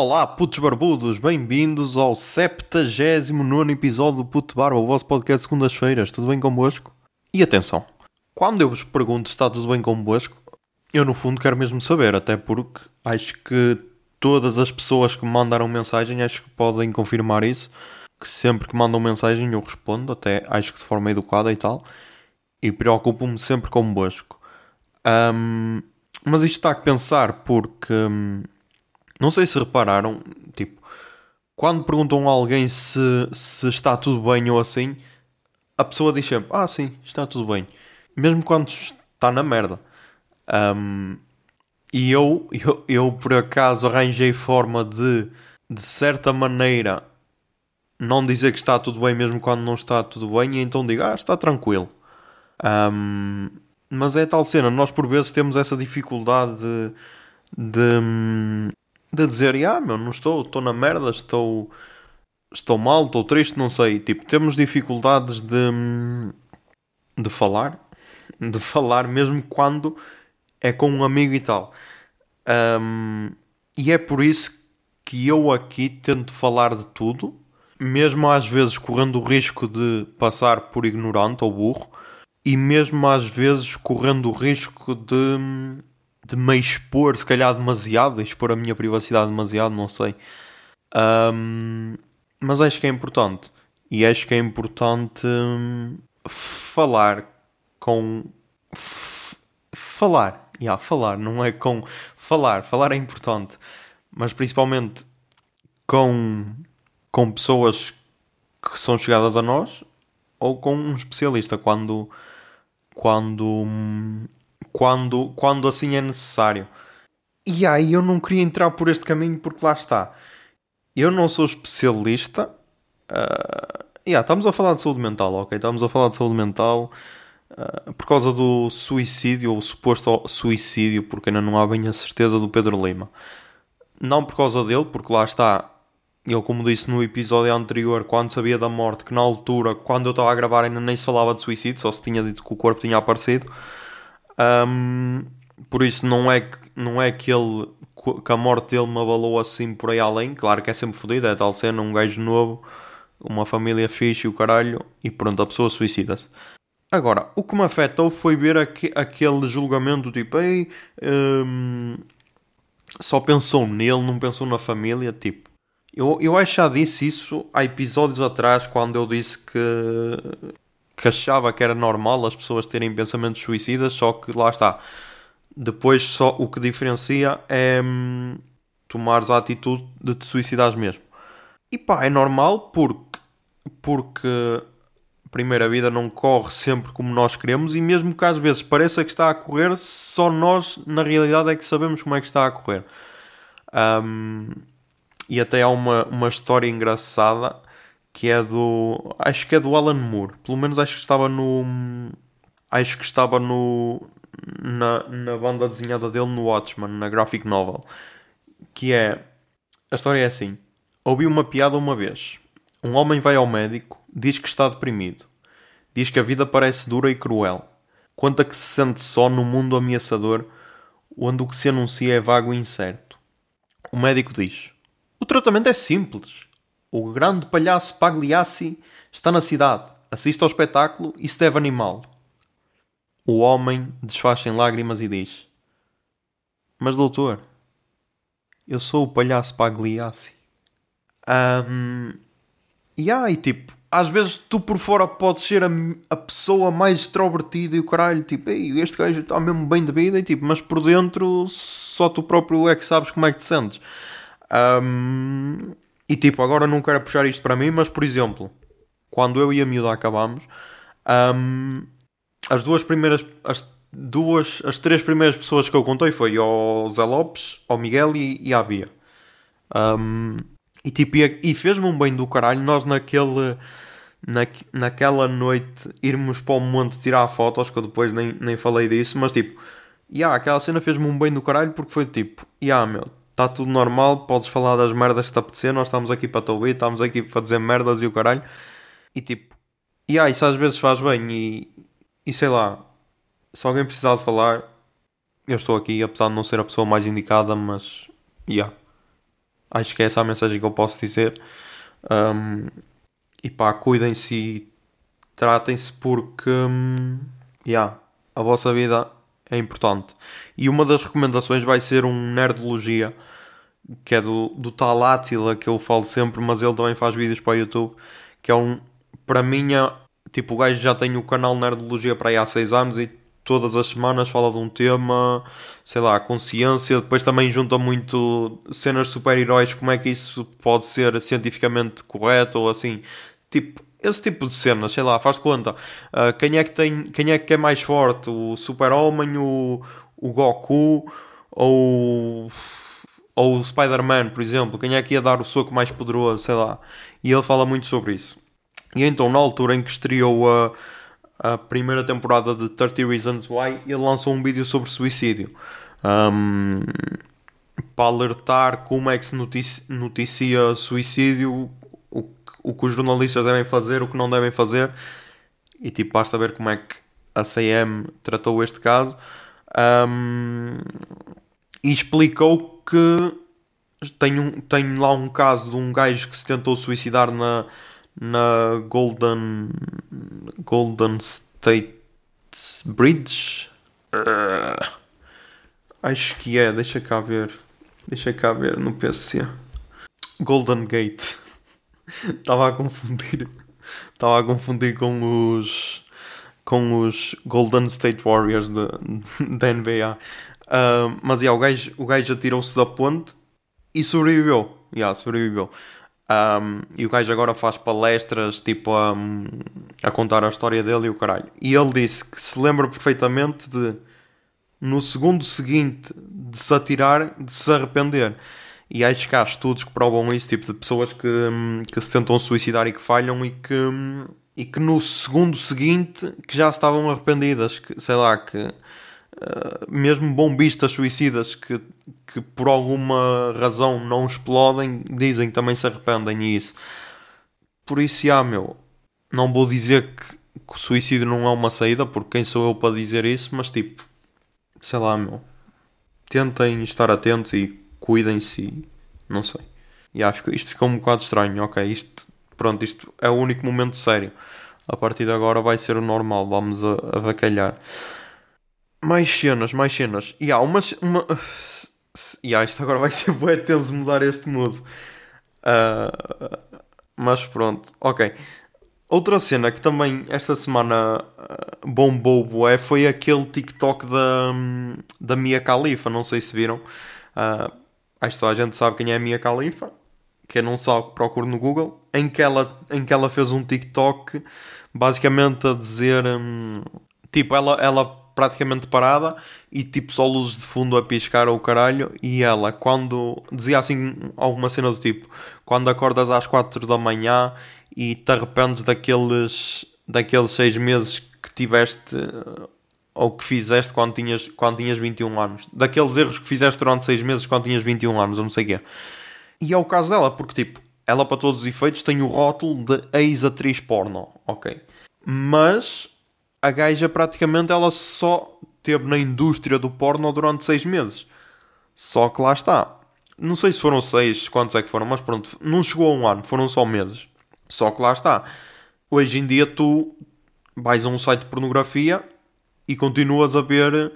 Olá, putos barbudos, bem-vindos ao 79 episódio do Puto Barba, o vosso podcast segundas-feiras. Tudo bem convosco? E atenção, quando eu vos pergunto se está tudo bem convosco, eu no fundo quero mesmo saber, até porque acho que todas as pessoas que me mandaram mensagem acho que podem confirmar isso. Que sempre que mandam mensagem eu respondo, até acho que de forma educada e tal, e preocupo-me sempre convosco. Um, mas isto está a pensar porque. hum, não sei se repararam, tipo, quando perguntam a alguém se, se está tudo bem ou assim, a pessoa diz sempre, ah sim, está tudo bem. Mesmo quando está na merda. Um, e eu, eu, eu, por acaso, arranjei forma de, de certa maneira, não dizer que está tudo bem mesmo quando não está tudo bem, e então digo, ah, está tranquilo. Um, mas é tal cena, nós por vezes temos essa dificuldade de, de, de dizer, ah, meu, não estou, estou na merda, estou, estou mal, estou triste, não sei. Tipo, temos dificuldades de, de falar, de falar mesmo quando é com um amigo e tal. Um, e é por isso que eu aqui tento falar de tudo, mesmo às vezes correndo o risco de passar por ignorante ou burro, e mesmo às vezes correndo o risco de, de me expor, se calhar demasiado, expor a minha privacidade demasiado, não sei. Um, mas acho que é importante. E acho que é importante hum, falar com. falar. Yeah, falar, não é com. Falar. Falar é importante. Mas principalmente com, com pessoas que são chegadas a nós ou com um especialista quando. Quando. Quando, quando assim é necessário. E aí eu não queria entrar por este caminho porque lá está. Eu não sou especialista. ah, yeah, estamos a falar de saúde mental, ok? Estamos a falar de saúde mental ah, por causa do suicídio, ou suposto suicídio, porque ainda não há bem a certeza do Pedro Lima. Não por causa dele, porque lá está. Ele, como disse no episódio anterior, quando sabia da morte, que na altura, quando eu estava a gravar, ainda nem se falava de suicídio, só se tinha dito que o corpo tinha aparecido. Ahm, por isso não é que, não é que ele que a morte dele me abalou assim por aí além. Claro que é sempre fodido, é tal cena, um gajo novo, uma família fixe e o caralho, e pronto, a pessoa suicida-se. Agora, o que me afetou foi ver aque- aquele julgamento tipo, ei, só pensou nele, não pensou na família, tipo. Eu, eu acho já disse isso há episódios atrás, quando eu disse que que achava que era normal as pessoas terem pensamentos suicidas, só que lá está. Depois só o que diferencia é hum, tomares a atitude de te suicidares mesmo. E pá, é normal porque porque a vida não corre sempre como nós queremos e mesmo que às vezes pareça que está a correr, só nós na realidade é que sabemos como é que está a correr. Hum, e até há uma, uma história engraçada que é do. Acho que é do Alan Moore. Pelo menos acho que estava no. Acho que estava no. Na, na banda desenhada dele no Watchmen, na graphic novel. Que é. A história é assim: Ouvi uma piada uma vez. Um homem vai ao médico, diz que está deprimido. Diz que a vida parece dura e cruel. Conta que se sente só no mundo ameaçador, onde o que se anuncia é vago e incerto. O médico diz: O tratamento é simples. O grande palhaço Pagliassi está na cidade, assiste ao espetáculo e se deve animá-lo. O homem desfaz em lágrimas e diz: Mas doutor, eu sou o palhaço Pagliassi. Ahm, e aí, tipo, às vezes tu por fora podes ser a, a pessoa mais extrovertida e o caralho, tipo, Ei, este gajo está mesmo bem de vida, e, tipo, mas por dentro só tu próprio é que sabes como é que te sentes. Ahm, e tipo, agora não quero puxar isto para mim, mas por exemplo, quando eu e a miúda acabámos, ahm, as duas primeiras, as duas, as três primeiras pessoas que eu contei foi ao Zé Lopes, ao Miguel e, e à Bia. Ahm, e tipo, e, e fez-me um bem do caralho nós naquele, na, naquela noite irmos para o monte tirar fotos, que eu depois nem, nem falei disso, mas tipo, yeah, aquela cena fez-me um bem do caralho porque foi tipo, yeah, meu, está tudo normal, podes falar das merdas que te apetecer, nós estamos aqui para te ouvir, estamos aqui para dizer merdas e o caralho. E tipo, e ah, isso às vezes faz bem e, e sei lá, se alguém precisar de falar, eu estou aqui, apesar de não ser a pessoa mais indicada, mas, yeah. Acho que é essa a mensagem que eu posso dizer. Um, e pá, cuidem-se tratem-se porque um, yeah, a vossa vida é importante. E uma das recomendações vai ser um Nerdologia, que é do, do tal Átila, que eu falo sempre, mas ele também faz vídeos para o YouTube, que é um, para mim, é, tipo, o gajo já tem o canal Nerdologia para aí há 6 anos e todas as semanas fala de um tema, sei lá, consciência, depois também junta muito cenas super-heróis, como é que isso pode ser cientificamente correto ou assim, tipo, esse tipo de cenas, sei lá, faz conta. Uh, quem é que tem, quem é que é mais forte? O Super-Homem, o, o Goku ou, ou o Spider-Man, por exemplo? Quem é que ia dar o soco mais poderoso, sei lá. E ele fala muito sobre isso. E então, na altura em que estreou a a primeira temporada de 30 Reasons Why, ele lançou um vídeo sobre suicídio. Um, para alertar como é que se noticia, noticia suicídio, o, o que os jornalistas devem fazer, o que não devem fazer. E tipo, basta ver como é que a CM tratou este caso. Um, e explicou que tem, um, tem lá um caso de um gajo que se tentou suicidar na, na Golden Golden State Bridge. Uh, acho que é, deixa cá ver. Deixa cá ver no PC. Golden Gate. Estava a confundir. Estava a confundir com os com os Golden State Warriors da NBA. Uh, mas yeah, o gajo, o gajo atirou-se da ponte e sobreviveu. Yeah, sobreviveu. Um, e o gajo agora faz palestras tipo a, a contar a história dele e o caralho. E ele disse que se lembra perfeitamente de no segundo seguinte de se atirar, de se arrepender. E acho que há estudos que provam isso, tipo de pessoas que, que se tentam suicidar e que falham e que, e que no segundo seguinte que já estavam arrependidas, que, sei lá, que uh, mesmo bombistas suicidas que que por alguma razão não explodem, dizem que também se arrependem e isso. Por isso, já, meu, não vou dizer que, que o suicídio não é uma saída, porque quem sou eu para dizer isso, mas tipo, sei lá, meu, tentem estar atentos e cuidem-se não sei. E acho que isto ficou um bocado estranho, ok, isto, pronto, isto é o único momento sério. A partir de agora vai ser o normal, vamos a, a. Mais cenas, mais cenas. E há uma, uma e yeah, isto agora vai ser bué tenso mudar este mood. Uh, mas pronto, ok. Outra cena que também esta semana uh, bombou bué foi aquele TikTok da, da Mia Khalifa, não sei se viram. Uh, acho que a gente sabe quem é a Mia Khalifa. Quem não sabe, procure no Google. Em que ela, em que ela fez um TikTok basicamente a dizer... Um, tipo, ela, ela praticamente parada e tipo só luzes de fundo a piscar o caralho. E ela quando dizia assim alguma cena do tipo quando acordas às 4 da manhã e te arrependes daqueles daqueles 6 meses que tiveste ou que fizeste quando tinhas, quando tinhas 21 anos. Daqueles erros que fizeste durante 6 meses quando tinhas 21 anos, ou não sei o quê. E é o caso dela, porque tipo ela para todos os efeitos tem o rótulo de ex-atriz porno, ok? Mas a gaja praticamente ela só teve na indústria do porno durante seis meses. Só que lá está. Não sei se foram seis, quantos é que foram, mas pronto, não chegou a um ano, foram só meses. Só que lá está. Hoje em dia tu vais a um site de pornografia e continuas a ver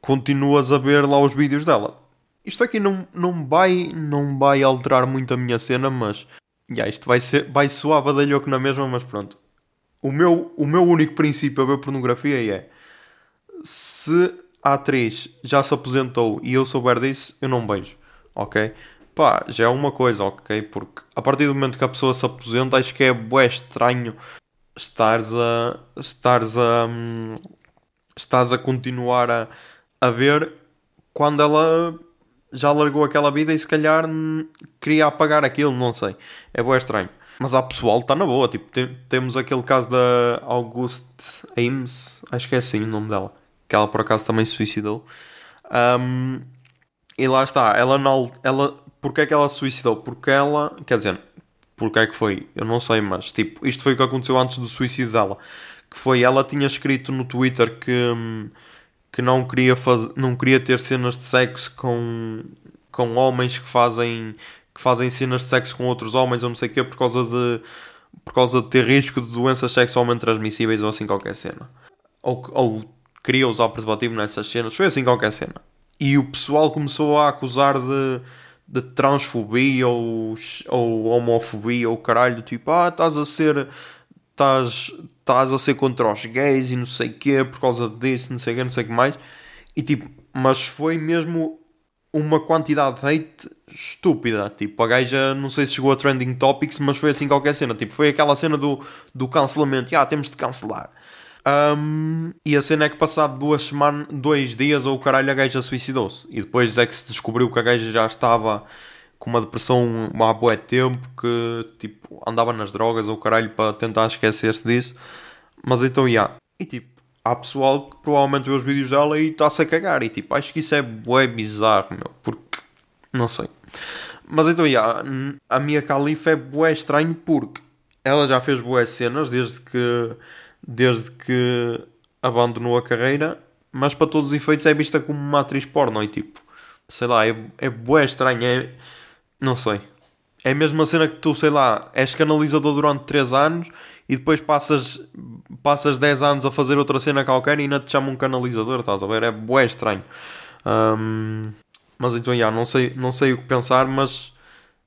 continuas a ver lá os vídeos dela. Isto aqui não, não, vai, não vai alterar muito a minha cena, mas yeah, isto vai, ser, vai soar badalhoco na mesma, mas pronto o meu, o meu único princípio a ver pornografia é se a atriz já se aposentou e eu souber disso, eu não beijo, ok? Pá, já é uma coisa, ok? Porque a partir do momento que a pessoa se aposenta, acho que é bué estranho estares a. estares a. Hum, estás a continuar a, a ver quando ela já largou aquela vida e se calhar hum, queria apagar aquilo, não sei. É bué estranho. Mas há pessoal que está na boa. Tipo, tem, temos aquele caso da Auguste Ames, acho que é assim o nome dela. Que ela por acaso também se suicidou. Um, e lá está. Ela, não, ela, porque é que ela se suicidou? Porque ela, quer dizer, porque é que foi? Eu não sei, mas tipo, isto foi o que aconteceu antes do suicídio dela. Que foi, ela tinha escrito no Twitter que, que não, queria faz, não queria ter cenas de sexo com, com homens que fazem que fazem cenas de sexo com outros homens ou não sei o quê por causa de por causa de ter risco de doenças sexualmente transmissíveis ou assim qualquer cena. Ou, ou queria usar preservativo nessas cenas, foi assim qualquer cena. E o pessoal começou a acusar de, de transfobia ou, ou homofobia ou caralho, tipo, ah, estás a ser. Estás, estás a ser contra os gays e não sei o quê por causa disso, não sei o quê, não sei o que mais. E tipo, mas foi mesmo uma quantidade de hate estúpida. Tipo, a gaja, não sei se chegou a trending topics, mas foi assim qualquer cena. Tipo, foi aquela cena do, do cancelamento. Ah, temos de cancelar. Um, e a cena é que passado duas semanas, dois dias, ou o caralho a gaja suicidou-se. E depois é que se descobriu que a gaja já estava com uma depressão há bué tempo, que tipo, andava nas drogas ou caralho para tentar esquecer-se disso. Mas então, já. Yeah. E tipo, há pessoal que provavelmente vê os vídeos dela e está-se a cagar. E tipo, acho que isso é bué bizarro, meu. Porque, não sei. Mas então, yeah, a minha califa é bué estranho porque ela já fez bué cenas desde que desde que abandonou a carreira, mas para todos os efeitos é vista como uma atriz porno e tipo, sei lá, é, é bué estranho, é, não sei. É a mesma cena que tu, sei lá, és canalizador durante 3 anos e depois passas, passas 10 anos a fazer outra cena qualquer e ainda te chamam um canalizador, estás a ver? É bué estranho. Um, mas então, já, não sei, não sei o que pensar, mas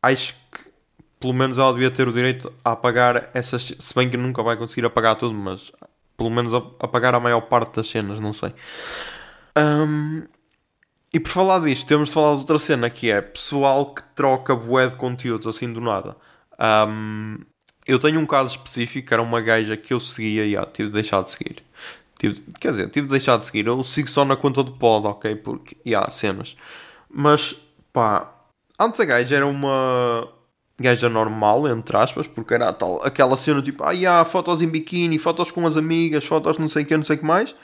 acho que pelo menos ela devia ter o direito a apagar essas. Se bem que nunca vai conseguir apagar tudo, mas pelo menos apagar a maior parte das cenas, não sei. Um, e por falar disto, temos de falar de outra cena que é pessoal que troca bué de conteúdos assim do nada. Um, eu tenho um caso específico, era uma gaja que eu seguia e ah, tive de deixar de seguir. Tive, quer dizer, tive de deixar de seguir. Eu sigo só na conta do pod, ok? Porque, há yeah, cenas. Mas, pá, antes a gaja era uma, gaja normal, entre aspas, porque era tal, aquela cena tipo, ah, há fotos em biquíni, fotos com as amigas, fotos não sei o que, não sei o que mais.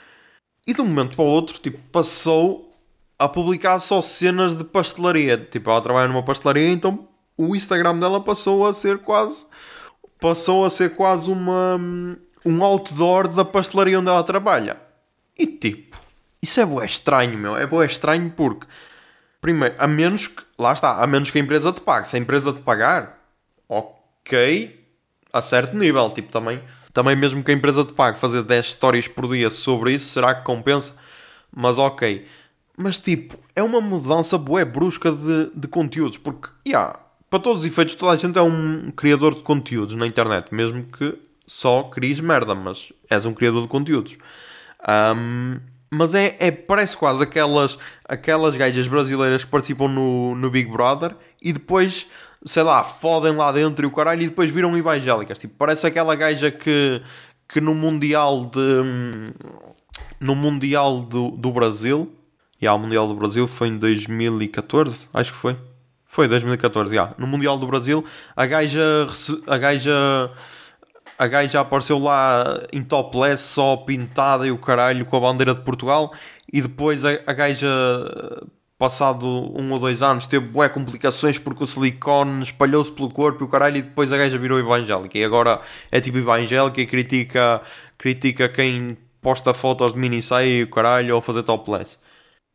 E de um momento para o outro, tipo, passou a publicar só cenas de pastelaria. Tipo, ela trabalha numa pastelaria, então o Instagram dela passou a ser quase. Passou a ser quase uma. um outdoor da pastelaria onde ela trabalha. E tipo, isso é bué estranho, meu. É bué estranho porque Primeiro, a menos que, lá está, a menos que a empresa te pague. Se a empresa te pagar, ok, a certo nível. Tipo, também, também mesmo que a empresa te pague fazer 10 histórias por dia sobre isso, será que compensa? Mas ok. Mas tipo, é uma mudança bué brusca de, de conteúdos. Porque, yeah, para todos os efeitos, toda a gente é um criador de conteúdos na internet. Mesmo que só cries merda, mas és um criador de conteúdos. Um, mas é, é, parece quase aquelas, aquelas gajas brasileiras que participam no, no Big Brother e depois, sei lá, fodem lá dentro e o caralho e depois viram evangélicas. Tipo, parece aquela gaja que, que no Mundial de. No Mundial do, do Brasil. E yeah, o Mundial do Brasil foi em 2014, acho que foi. Foi 2014, já. No Mundial do Brasil, a gaja. A gaja a gaja apareceu lá em topless, só pintada e o caralho com a bandeira de Portugal, e depois a, a gaja, passado um ou dois anos, teve bué complicações porque o silicone espalhou-se pelo corpo e o caralho, e depois a gaja virou evangélica. E agora é tipo evangélica e critica, critica quem posta fotos de mini e o caralho ou fazer topless.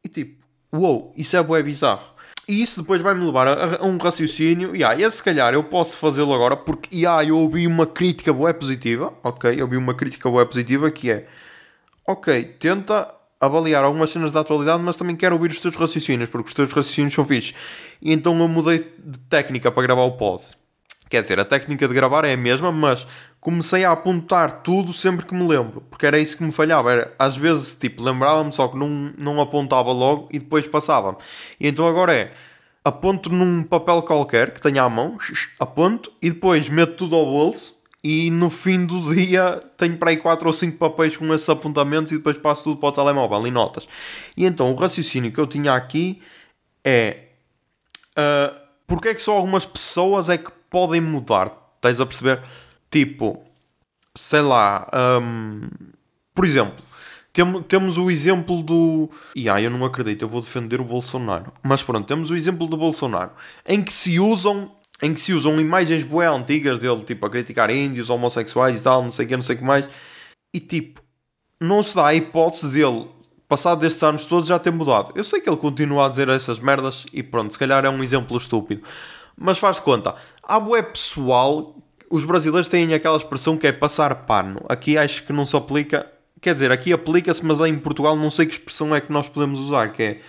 E tipo, uou, wow, isso é bué bizarro. E isso depois vai-me levar a, a, um raciocínio. Yeah, e se calhar eu posso fazê-lo agora porque yeah, eu ouvi uma crítica boa positiva. Ok, eu ouvi uma crítica boa positiva que é ok, tenta avaliar algumas cenas da atualidade, mas também quero ouvir os teus raciocínios, porque os teus raciocínios são fixos. E então eu mudei de técnica para gravar o pod. Quer dizer, a técnica de gravar é a mesma, mas comecei a apontar tudo sempre que me lembro, porque era isso que me falhava. Era, às vezes, tipo, lembrava-me só que não, não apontava logo e depois passava-me. E então agora é, aponto num papel qualquer que tenha à mão, aponto e depois meto tudo ao bolso e no fim do dia tenho para aí 4 ou 5 papéis com esses apontamentos e depois passo tudo para o telemóvel e notas. E então o raciocínio que eu tinha aqui é... Uh, porque é que só algumas pessoas é que podem mudar. Estás a perceber? Tipo, sei lá, um, por exemplo, tem, temos o exemplo do. E ah, eu não acredito, eu vou defender o Bolsonaro. Mas pronto, temos o exemplo do Bolsonaro, em que se usam. Em que se usam imagens bué antigas dele, tipo, a criticar índios, homossexuais e tal, não sei o que, não sei o que mais. E tipo, não se dá a hipótese dele, passado destes anos todos, já ter mudado. Eu sei que ele continua a dizer essas merdas e pronto, se calhar é um exemplo estúpido. Mas faz conta. Há bué pessoal, os brasileiros têm aquela expressão que é passar pano. Aqui acho que não se aplica. Quer dizer, aqui aplica-se, mas em Portugal não sei que expressão é que nós podemos usar, que é...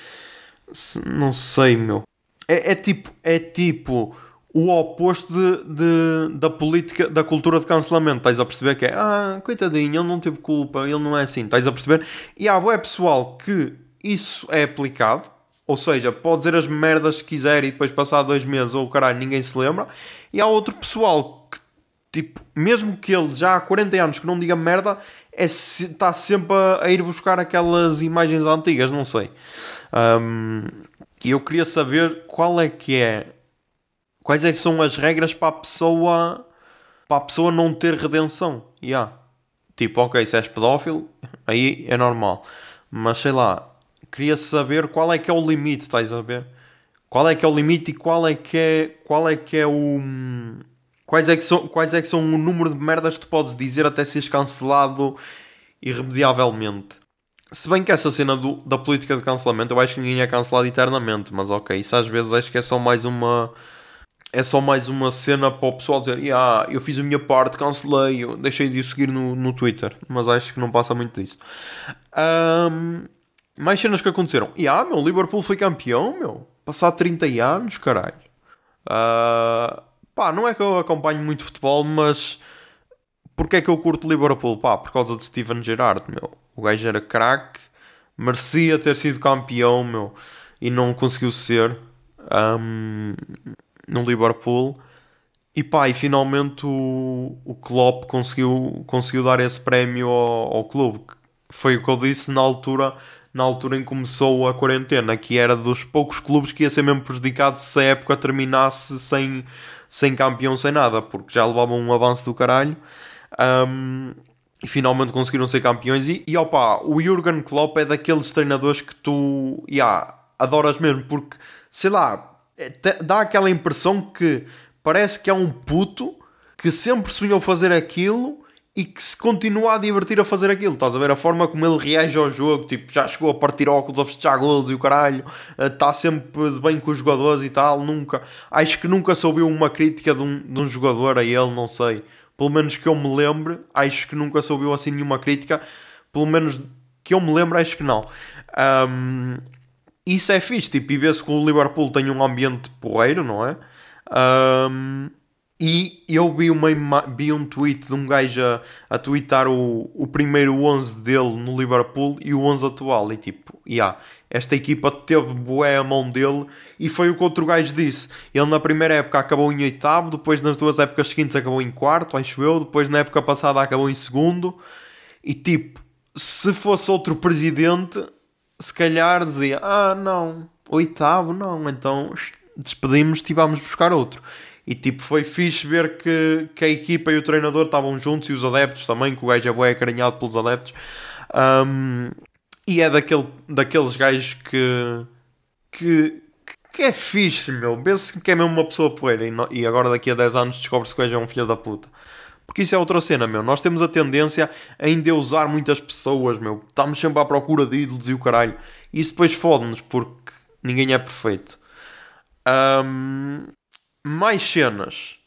Não sei, meu. É, é tipo... É tipo o oposto de, de, da política, da cultura de cancelamento. Estás a perceber que é, ah, coitadinho, ele não teve culpa, ele não é assim. Estás a perceber? E há é pessoal que isso é aplicado, ou seja, pode dizer as merdas que quiser e depois passar dois meses ou caralho, ninguém se lembra. E há outro pessoal que, tipo, mesmo que ele já há 40 anos que não diga merda, é, está sempre a, a ir buscar aquelas imagens antigas, não sei. Um, e eu queria saber qual é que é Quais é que são as regras para a pessoa para a pessoa não ter redenção? Yeah. Tipo, ok, se és pedófilo, aí é normal. Mas sei lá, queria saber qual é que é o limite, estás a ver? Qual é que é o limite e qual é que é, qual é, que é o. Quais é, que são, quais é que são o número de merdas que tu podes dizer até seres cancelado irremediavelmente? Se bem que essa cena do, da política de cancelamento, eu acho que ninguém é cancelado eternamente, mas ok, isso às vezes acho que é só mais uma é só mais uma cena para o pessoal dizer ah, eu fiz a minha parte, cancelei, eu deixei de o seguir no, no Twitter. Mas acho que não passa muito disso. Um, mais cenas que aconteceram. E ah, meu, Liverpool foi campeão, meu. Passar 30 anos, caralho. Uh, pá, não é que eu acompanho muito futebol, mas porque é que eu curto Liverpool? Pá, por causa de Steven Gerrard, meu. O gajo era craque, merecia ter sido campeão, meu, e não conseguiu ser. Um, no Liverpool. E pá, e finalmente o, o Klopp conseguiu, conseguiu dar esse prémio ao, ao clube. Foi o que eu disse na altura, na altura em que começou a quarentena, que era dos poucos clubes que ia ser mesmo prejudicado se a época terminasse sem, sem campeão, sem nada, porque já levavam um avanço do caralho. Um, e finalmente conseguiram ser campeões. E, e opa, o Jurgen Klopp é daqueles treinadores que tu yeah, adoras mesmo, porque sei lá, é, dá aquela impressão que parece que é um puto que sempre sonhou fazer aquilo e que se continua a divertir a fazer aquilo. Estás a ver a forma como ele reage ao jogo, tipo, já chegou a partir óculos, a festejar gols e o caralho, está sempre de bem com os jogadores e tal, nunca. Acho que nunca soube uma crítica de um, de um jogador a ele, não sei. Pelo menos que eu me lembre, acho que nunca soube assim nenhuma crítica. Pelo menos que eu me lembre, acho que não. Um, isso é fixe, tipo, e vê-se que o Liverpool tem um ambiente porreiro, não é? Um, e eu vi, uma, vi um tweet de um gajo a, a tweetar o, o primeiro 11 dele no Liverpool e o 11 atual. E tipo, yeah, esta equipa teve boé a mão dele e foi o que outro gajo disse. Ele na primeira época acabou em oitavo, depois nas duas épocas seguintes acabou em quarto, acho eu, depois na época passada acabou em segundo. E tipo, se fosse outro presidente, se calhar dizia: Ah, não, oitavo, não, então despedimos e vamos buscar outro. E tipo, foi fixe ver que, que a equipa e o treinador estavam juntos e os adeptos também, que o gajo é bem acarinhado pelos adeptos. Um, e é daquele, daqueles gajos que, que, que é fixe, meu. Vê-se que é mesmo uma pessoa poeira e, e agora daqui a 10 anos descobre-se que o gajo é um filho da puta. Porque isso é outra cena, meu. Nós temos a tendência a endeusar muitas pessoas, meu. Estamos sempre à procura de ídolos e o caralho. Isso depois fode-nos porque ninguém é perfeito. Um, mais cenas.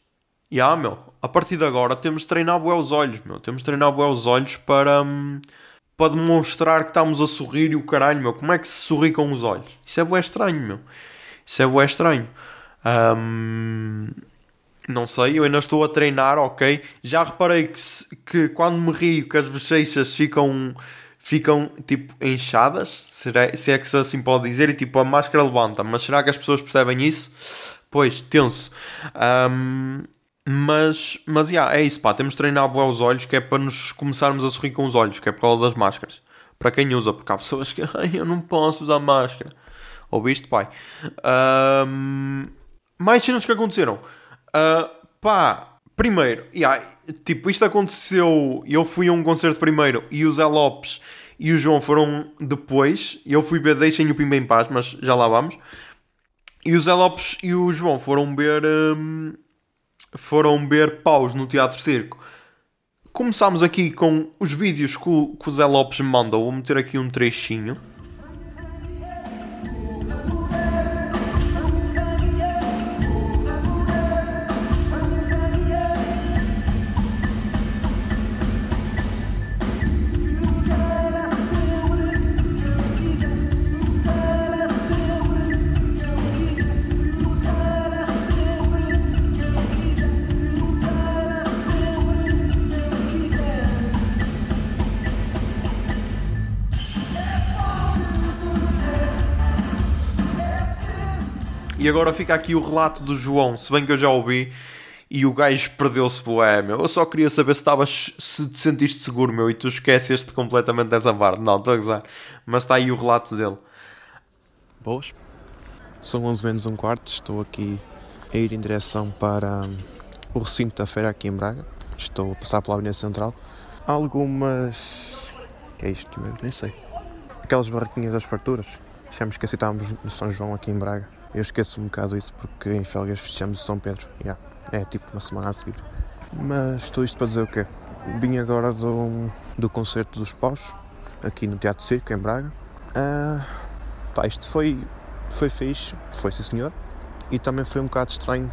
E ah, meu, a partir de agora temos de treinar bué os olhos, meu. Temos de treinar bué os olhos para, um, para demonstrar que estamos a sorrir e o caralho, meu. Como é que se sorri com os olhos? Isso é bué estranho, meu. Isso é bué estranho. Um, não sei, eu ainda estou a treinar, ok. Já reparei que, se, que quando me rio que as bochechas ficam, ficam tipo inchadas, será, se é que se assim pode dizer, e tipo a máscara levanta. Mas será que as pessoas percebem isso? Pois, tenso. Um, mas, mas yeah, é isso, pá. Temos de treinar boa os olhos, que é para nos começarmos a sorrir com os olhos, que é por causa das máscaras. Para quem usa, porque há pessoas que eu não posso usar máscara. Ouviste, pai? Um, mais cenas que aconteceram. Uh, pá, primeiro, yeah, tipo, isto aconteceu. Eu fui a um concerto primeiro e o Zé Lopes e o João foram depois. Eu fui ver Deixem o Pimba em Paz, mas já lá vamos. E o Zé Lopes e o João foram ver. Um, foram ver paus no Teatro Circo. Começámos aqui com os vídeos que o, que o Zé Lopes me mandou. Vou meter aqui um trechinho. Agora fica aqui o relato do João, se bem que eu já ouvi, e o gajo perdeu-se boé, meu. Eu só queria saber se, estavas, se te sentiste seguro, meu, e tu esqueceste completamente dessa parte. Não, estou a gozar. Mas está aí o relato dele. Boas. São 11 menos um quarto, estou aqui a ir em direção para hum, o recinto da feira aqui em Braga. Estou a passar pela Avenida Central. Algumas. que é isto mesmo? Nem sei. Aquelas barraquinhas das farturas. Já me esqueci, estávamos no São João aqui em Braga. Eu esqueço um bocado isso porque em Felgueiras fechamos São Pedro. Yeah. É tipo uma semana a seguir. Mas estou isto para dizer o quê? Vim agora do, do concerto dos Paus, aqui no Teatro Circo, em Braga. Uh, pá, isto foi, foi fixe, foi sim senhor. E também foi um bocado estranho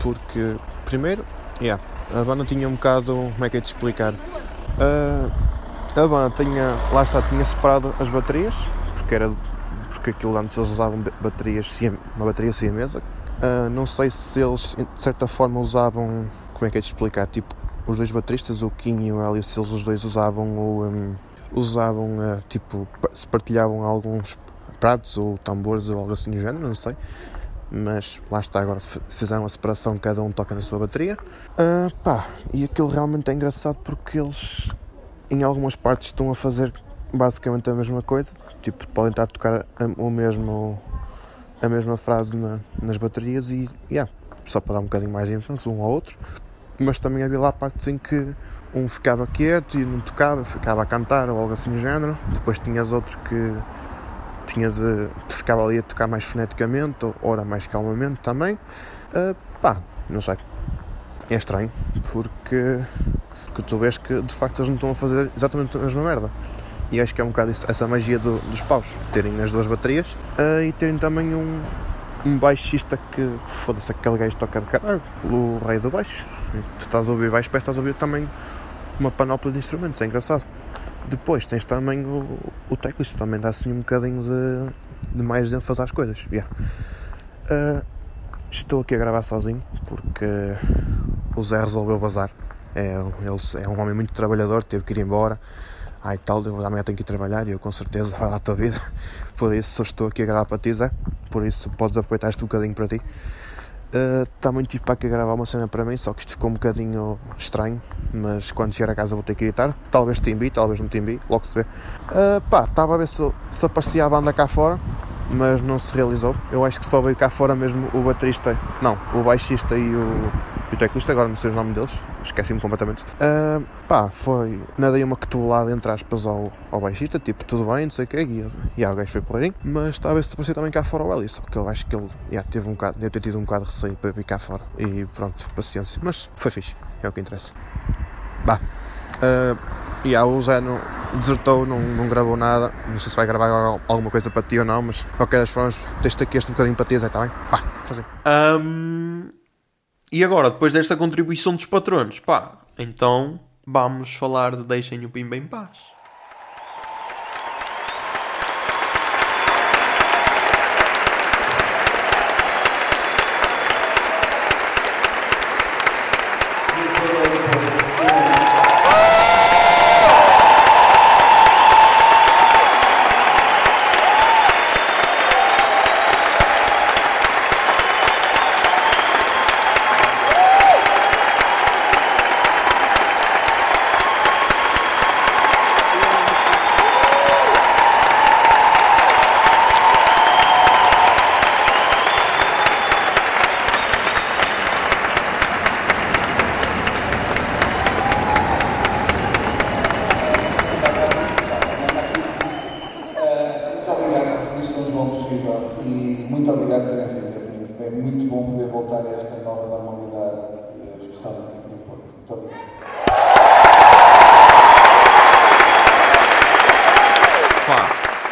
porque, primeiro, yeah, a banda tinha um bocado. Como é que é de explicar? Uh, a banda tinha. Lá está, tinha separado as baterias, porque era. Porque aquilo antes eles usavam baterias, uma bateria siamesa. Uh, não sei se eles de certa forma usavam. Como é que é de explicar? Tipo, os dois bateristas, o Kim e o Hélio, se eles os dois usavam o. Um, usavam uh, tipo. se partilhavam alguns pratos ou tambores ou algo assim do género, não sei mas lá está, agora fizeram a separação, cada um toca na sua bateria. Uh, pá, e aquilo realmente é engraçado porque eles em algumas partes estão a fazer basicamente a mesma coisa, tipo, podem estar a tocar a, o mesmo, a mesma frase na, nas baterias e yeah, só para dar um bocadinho mais de ênfase um ao outro, mas também havia lá partes em que um ficava quieto e não tocava, ficava a cantar ou algo assim do género, depois tinhas outros que tinha de, ficava ali a tocar mais foneticamente, ou ora mais calmamente também. Uh, pá, não sei. É estranho, porque, porque tu vês que de facto eles não estão a fazer exatamente a mesma merda. E acho que é um bocado essa magia do, dos paus, terem as duas baterias uh, e terem também um, um baixista que foda-se aquele gajo toca de caralho, o rei do baixo. E tu estás a ouvir baixo, parece que estás a ouvir também uma panóplia de instrumentos, é engraçado. Depois tens também o, o teclist, também dá assim um bocadinho de, de mais ênfase às coisas. Yeah. Uh, estou aqui a gravar sozinho porque o Zé resolveu vazar. É, ele é um homem muito trabalhador, teve que ir embora. Ai tal, eu amanhã tenho que ir trabalhar e eu com certeza vai lá a tua vida. Por isso estou aqui a gravar para ti, Zé. Por isso podes aproveitar este um bocadinho para ti. Uh, também tive para aqui gravar uma cena para mim, só que isto ficou um bocadinho estranho, mas quando chegar a casa vou ter que editar. Talvez te envie, talvez não te envie, logo se vê. Uh, pá, estava a ver se, se aparecia a banda cá fora, mas não se realizou. Eu acho que só veio cá fora mesmo o baterista, não, o baixista e o, o teclista, agora não sei o nome deles, esqueci-me completamente. Uh, pá, foi, nadei uma cotovelada entre aspas ao, ao baixista, tipo, tudo bem, não sei o quê, e, e o gajo foi porreirinho, mas talvez se aparecer também cá fora o Eli, só que eu acho que ele yeah, teve um bocado, deve ter tido um bocado de receio para vir cá fora, e pronto, paciência, mas foi fixe, é o que interessa. Bah. Uh, e yeah, o Zé não, desertou, não, não gravou nada. Não sei se vai gravar alguma coisa para ti ou não, mas de qualquer das formas, deixa aqui este bocadinho para ti, Zé, está bem? Pá, assim. Um, e agora, depois desta contribuição dos patronos, pá, então vamos falar de Deixem o Pimba em Paz.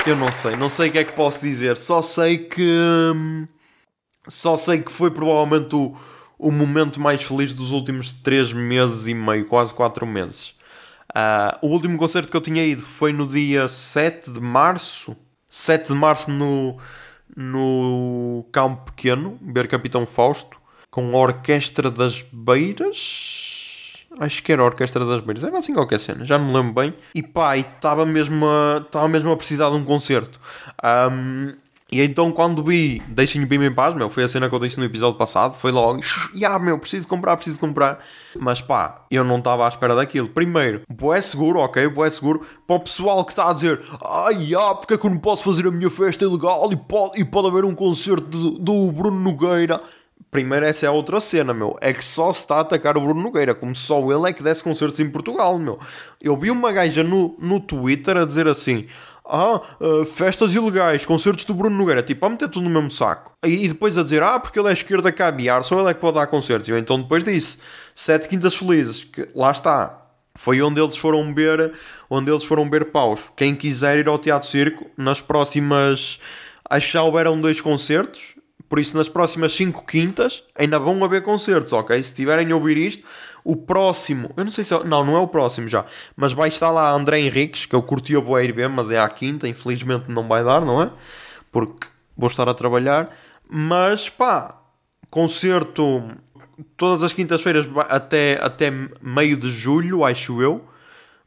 Eu não sei, não sei o que é que posso dizer. Só sei que. Hum, só sei que foi provavelmente o, o momento mais feliz dos últimos 3 meses e meio, quase 4 meses. Uh, o último concerto que eu tinha ido foi no dia 7 de março. 7 de março no, no Campo Pequeno, ver Capitão Fausto, com a Orquestra das Beiras Acho que era a Orquestra das Beiras. Era assim qualquer cena, já não me lembro bem. E pá, estava mesmo, a, estava mesmo a precisar de um concerto. Um, E então quando vi Deixem o Bim em paz, meu, foi a cena que eu disse no episódio passado, foi logo, ah, meu, preciso comprar, preciso comprar. Mas pá, eu não estava à espera daquilo. Primeiro, boé seguro, ok, boé seguro, para o pessoal que está a dizer, ai, ah, porque é que eu não posso fazer a minha festa ilegal e pode, e pode haver um concerto do Bruno Nogueira. Primeiro, essa é outra cena, meu. É que só se está a atacar o Bruno Nogueira, como só ele é que desse concertos em Portugal, meu. Eu vi uma gaja no, no Twitter a dizer assim: ah, uh, festas ilegais, concertos do Bruno Nogueira, tipo, a meter tudo no mesmo saco. E, e, depois a dizer, ah, porque ele é esquerda caviar, só ele é que pode dar concertos. E eu então depois disse, sete quintas felizes, que lá está. Foi onde eles foram ver, onde eles foram ver paus. Quem quiser ir ao Teatro Circo, nas próximas, acho que já houveram dois concertos, por isso nas próximas cinco quintas ainda vão haver concertos, ok? Se tiverem a ouvir isto, o próximo, eu não sei se é, não, não é o próximo já, mas vai estar lá André Henriques, que eu curti a boa ir mas é à quinta, infelizmente não vai dar, não é? Porque vou estar a trabalhar, mas pá, concerto todas as quintas-feiras até, até meio de julho, acho eu.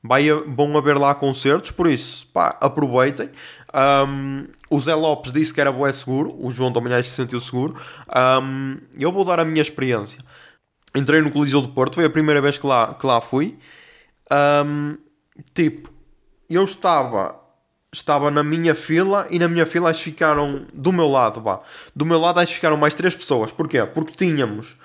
Vai, vão haver lá concertos, por isso, pá, aproveitem. Um, o Zé Lopes disse que era boé seguro, o João também se sentiu seguro. Um, eu vou dar a minha experiência entrei no Coliseu do Porto, foi a primeira vez que lá, que lá fui. Um, tipo, eu estava estava na minha fila e na minha fila que ficaram do meu lado, vá. Do meu lado que ficaram mais três pessoas. Porquê? Porque tínhamos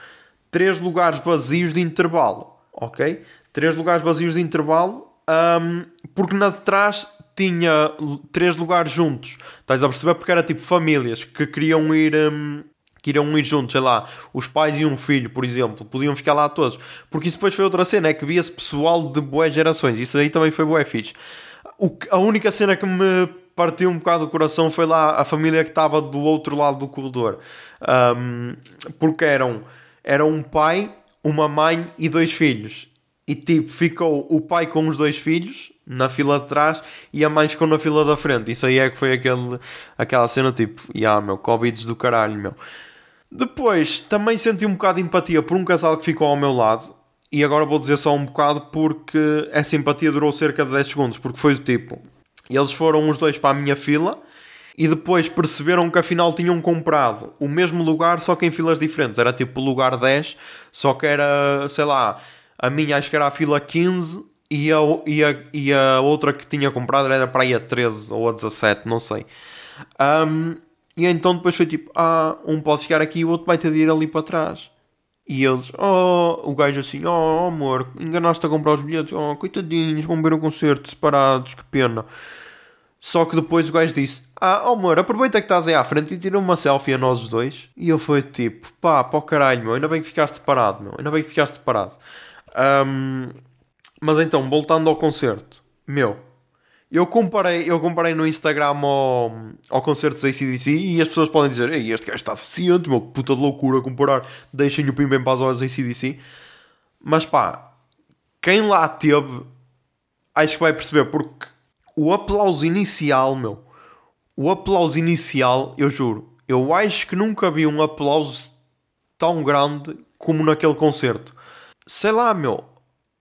três lugares vazios de intervalo, ok? Três lugares vazios de intervalo, um, porque na de trás tinha três lugares juntos. Estás a perceber? Porque era tipo famílias que queriam ir. Um, que irão ir juntos, sei lá, os pais e um filho, por exemplo, podiam ficar lá todos. Porque isso depois foi outra cena, é que via-se pessoal de boas gerações, isso aí também foi bué fixe. O, a única cena que me partiu um bocado o coração foi lá a família que estava do outro lado do corredor. Um, porque eram, era um pai, uma mãe e dois filhos. E tipo, ficou o pai com os dois filhos na fila de trás e a mãe ficou na fila da frente. Isso aí é que foi aquele, aquela cena tipo, ah, yeah, meu, Covid do caralho, meu. Depois também senti um bocado de empatia por um casal que ficou ao meu lado. E agora vou dizer só um bocado porque essa empatia durou cerca de 10 segundos. Porque foi do tipo: eles foram os dois para a minha fila e depois perceberam que afinal tinham comprado o mesmo lugar, só que em filas diferentes. Era tipo lugar 10, só que era, sei lá, a minha acho que era a fila 15 e a, e a, e a outra que tinha comprado era para aí a 13 ou a 17, não sei. Um, e então depois foi tipo, ah, um pode ficar aqui e o outro vai ter de ir ali para trás. E eles, oh, o gajo assim, oh amor, enganaste a comprar os bilhetes, oh, coitadinhos, vão ver o concerto separados, que pena. Só que depois o gajo disse, ah, oh, amor, aproveita que estás aí à frente e tira uma selfie a nós os dois. E eu fui tipo, pá, para o caralho, meu, ainda bem que ficaste separado, meu, ainda bem que ficaste separado. Um, mas então, voltando ao concerto, meu, eu comparei, eu comparei no Instagram ao, ao concerto dos ACDC e as pessoas podem dizer: Ei, este gajo está deficiente, meu, puta de loucura comparar, deixem o Pimba em paz aos ACDC. Mas pá, quem lá teve, acho que vai perceber, porque o aplauso inicial, meu, o aplauso inicial, eu juro, eu acho que nunca vi um aplauso tão grande como naquele concerto. Sei lá, meu,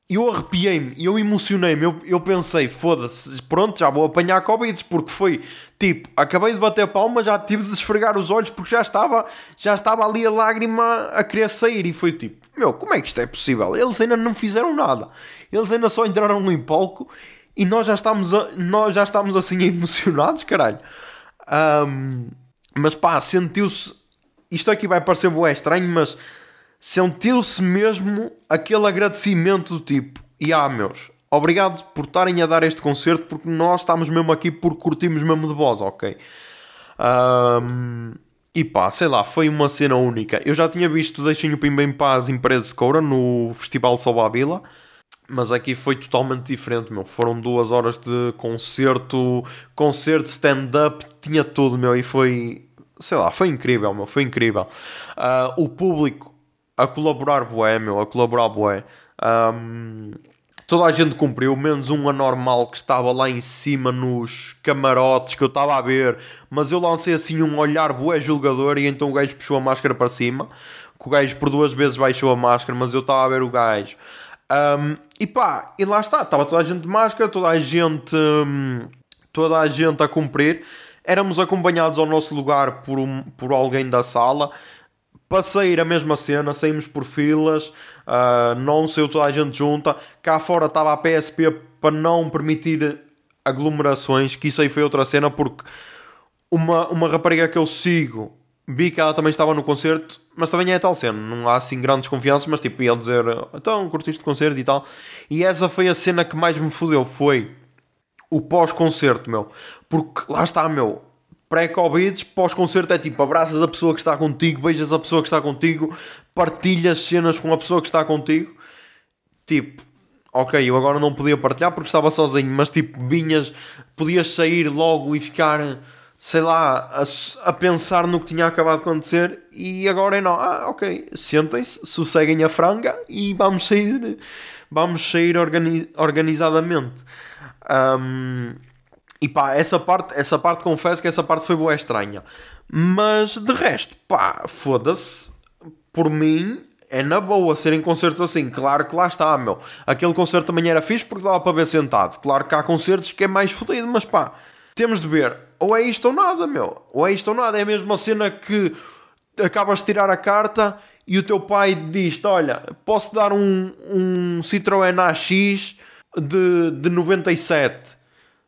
eu arrepiei-me, eu emocionei-me, eu, eu pensei, foda-se, pronto, já vou apanhar Covid, porque foi tipo, acabei de bater palma, já tive de esfregar os olhos porque já estava, já estava ali a lágrima a querer sair e foi tipo, meu, como é que isto é possível? Eles ainda não fizeram nada, eles ainda só entraram no palco e nós já estamos, a, nós já estamos assim emocionados, caralho. Um, mas pá, sentiu-se, isto aqui vai parecer bué estranho, mas sentiu-se mesmo aquele agradecimento do tipo: e ah, meus, obrigado por estarem a dar este concerto, porque nós estamos mesmo aqui porque curtimos mesmo de voz, ok? Um, e pá, sei lá, foi uma cena única. Eu já tinha visto Deixem o Pimba em Paz em Paredes de Coura no Festival de Salvavila. Mas aqui foi totalmente diferente, meu. Foram duas horas de concerto, concerto, stand-up, tinha tudo, meu. E foi, sei lá, foi incrível, meu. Foi incrível. Uh, o público a colaborar bué, meu, a colaborar bué. Um, toda a gente cumpriu, menos um anormal que estava lá em cima nos camarotes que eu estava a ver, mas eu lancei assim um olhar bué julgador e então o gajo puxou a máscara para cima, que o gajo por duas vezes baixou a máscara, mas eu estava a ver o gajo. Um, e pá, e lá está, estava toda a gente de máscara, toda a gente, hum, toda a gente a cumprir. éramos acompanhados ao nosso lugar por, um, por alguém da sala. Para sair a mesma cena, saímos por filas, uh, não saiu toda a gente junta. Cá fora estava a PSP para não permitir aglomerações, que isso aí foi outra cena, porque uma, uma rapariga que eu sigo vi que ela também estava no concerto, mas também é tal cena, não há assim grandes confianças, mas tipo, ia dizer, então, curtiste o concerto e tal. E essa foi a cena que mais me fodeu, foi o pós-concerto, meu. Porque lá está, meu, pré-Covid, pós-concerto é tipo, abraças a pessoa que está contigo, beijas a pessoa que está contigo, partilhas cenas com a pessoa que está contigo. Tipo, ok, eu agora não podia partilhar porque estava sozinho, mas tipo, vinhas, podias sair logo e ficar sei lá, a, a, pensar no que tinha acabado de acontecer e agora é não, ah, ok, sentem-se, sosseguem a franga e vamos sair, vamos sair organi organizadamente. Um, e pá, essa parte, essa parte confesso que essa parte foi boa estranha. Mas de resto, pá, foda-se, por mim é na boa serem concertos assim. Claro que lá está, meu. Aquele concerto também era fixe porque dava para ver sentado. Claro que há concertos que é mais fodido, mas pá, temos de ver ou é isto ou nada, meu. Ou é isto ou nada. É a mesma cena que acabas de tirar a carta e o teu pai diz Olha, posso dar um, um Citroën AX de, de 97.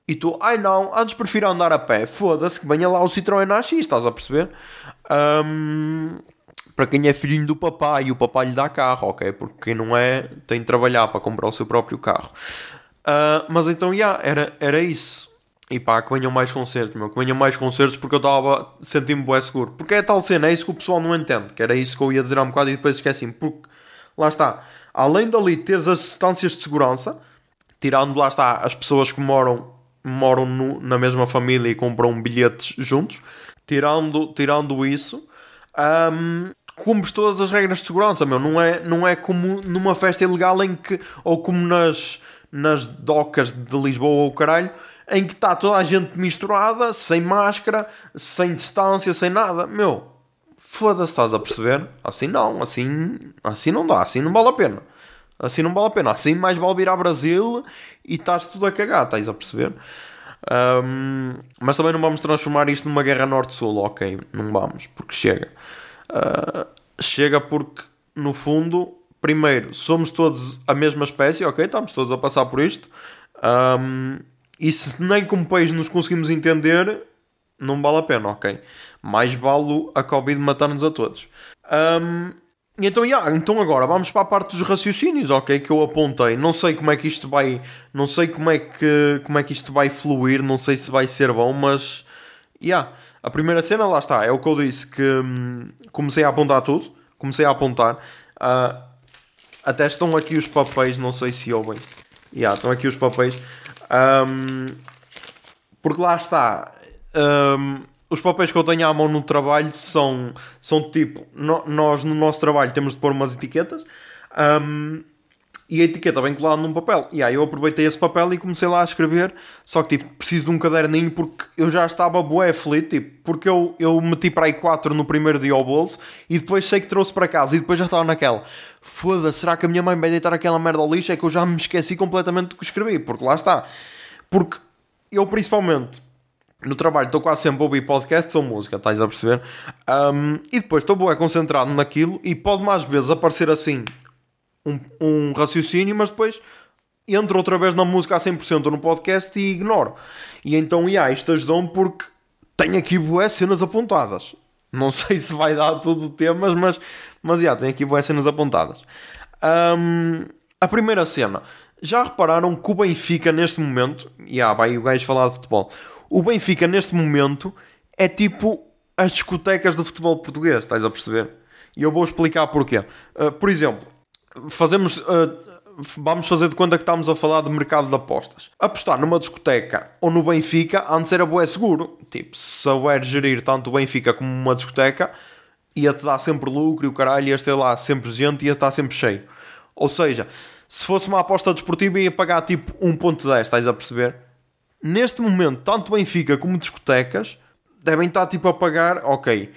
E tu, ai não, antes prefiro andar a pé. Foda-se que venha lá o Citroën AX, estás a perceber? Um, para quem é filhinho do papai e o papai lhe dá carro, ok? Porque quem não é tem de trabalhar para comprar o seu próprio carro. Uh, mas então, já, yeah, era, era isso. E pá, que venham mais concertos, meu. Que venham mais concertos porque eu estava sentindo-me bem seguro. Porque é tal cena, é isso que o pessoal não entende. Que era isso que eu ia dizer há um bocado e depois esqueci-me. Porque, lá está, além dali teres as distâncias de segurança, tirando lá está as pessoas que moram, moram no, na mesma família e compram bilhetes juntos, tirando, tirando isso, um, cumpres todas as regras de segurança, meu. Não é, não é como numa festa ilegal em que, ou como nas, nas docas de Lisboa ou caralho em que está toda a gente misturada, sem máscara, sem distância, sem nada. Meu, foda-se, estás a perceber? Assim não, assim, assim não dá, assim não vale a pena. Assim não vale a pena. Assim mais vale vir ao Brasil e estás tudo a cagar, estás a perceber? Um, mas também não vamos transformar isto numa guerra norte-sul, ok? Não vamos, porque chega. Uh, chega porque, no fundo, primeiro, somos todos a mesma espécie, ok? Estamos todos a passar por isto. Um, e se nem como país nos conseguimos entender, não vale a pena, ok? Mais vale a Covid matar-nos a todos. Um, então, yeah, então agora vamos para a parte dos raciocínios, ok? Que eu apontei. Não sei como é que isto vai. Não sei como é que, como é que isto vai fluir, não sei se vai ser bom, mas. Yeah, a primeira cena, lá está, é o que eu disse que hum, comecei a apontar tudo. Comecei a apontar. Uh, até estão aqui os papéis, não sei se ouvem. Yeah, estão aqui os papéis. Um, porque lá está. Um, os papéis que eu tenho à mão no trabalho são, são tipo. No, nós no nosso trabalho temos de pôr umas etiquetas. Um, e a etiqueta vem colada num papel. E aí eu aproveitei esse papel e comecei lá a escrever. Só que tipo, preciso de um caderninho porque eu já estava bué aflito. Tipo, porque eu, eu meti para aí 4 no primeiro dia ao bolso e depois sei que trouxe para casa e depois já estava naquela. Foda-se, será que a minha mãe vai deitar aquela merda ao lixo? É que eu já me esqueci completamente do que escrevi. Porque lá está. Porque eu principalmente no trabalho estou quase sempre a ouvir podcasts ou música, estás a perceber? Um, e depois estou bué concentrado naquilo e pode mais vezes aparecer assim um, um raciocínio, mas depois entro outra vez na música a 100% no podcast e ignoro. E então, yeah, isto ajudou-me porque tenho aqui boas cenas apontadas. Não sei se vai dar tudo o temas, mas, mas yeah, tenho aqui boas cenas apontadas. Um, a primeira cena. Já repararam que o Benfica neste momento, e yeah, vai o gajo falar de futebol, o Benfica neste momento é tipo as discotecas do futebol português, estás a perceber? E eu vou explicar porquê. Uh, por exemplo, fazemos. Uh, vamos fazer de conta que estamos a falar de mercado de apostas. Apostar numa discoteca ou no Benfica antes era bué seguro. Tipo, se souber gerir tanto o Benfica como uma discoteca, ia-te dar sempre lucro e o caralho ia ter lá sempre gente e ia estar sempre cheio. Ou seja, se fosse uma aposta desportiva ia pagar tipo 1.10, estás a perceber? Neste momento, tanto Benfica como discotecas devem estar tipo a pagar, ok,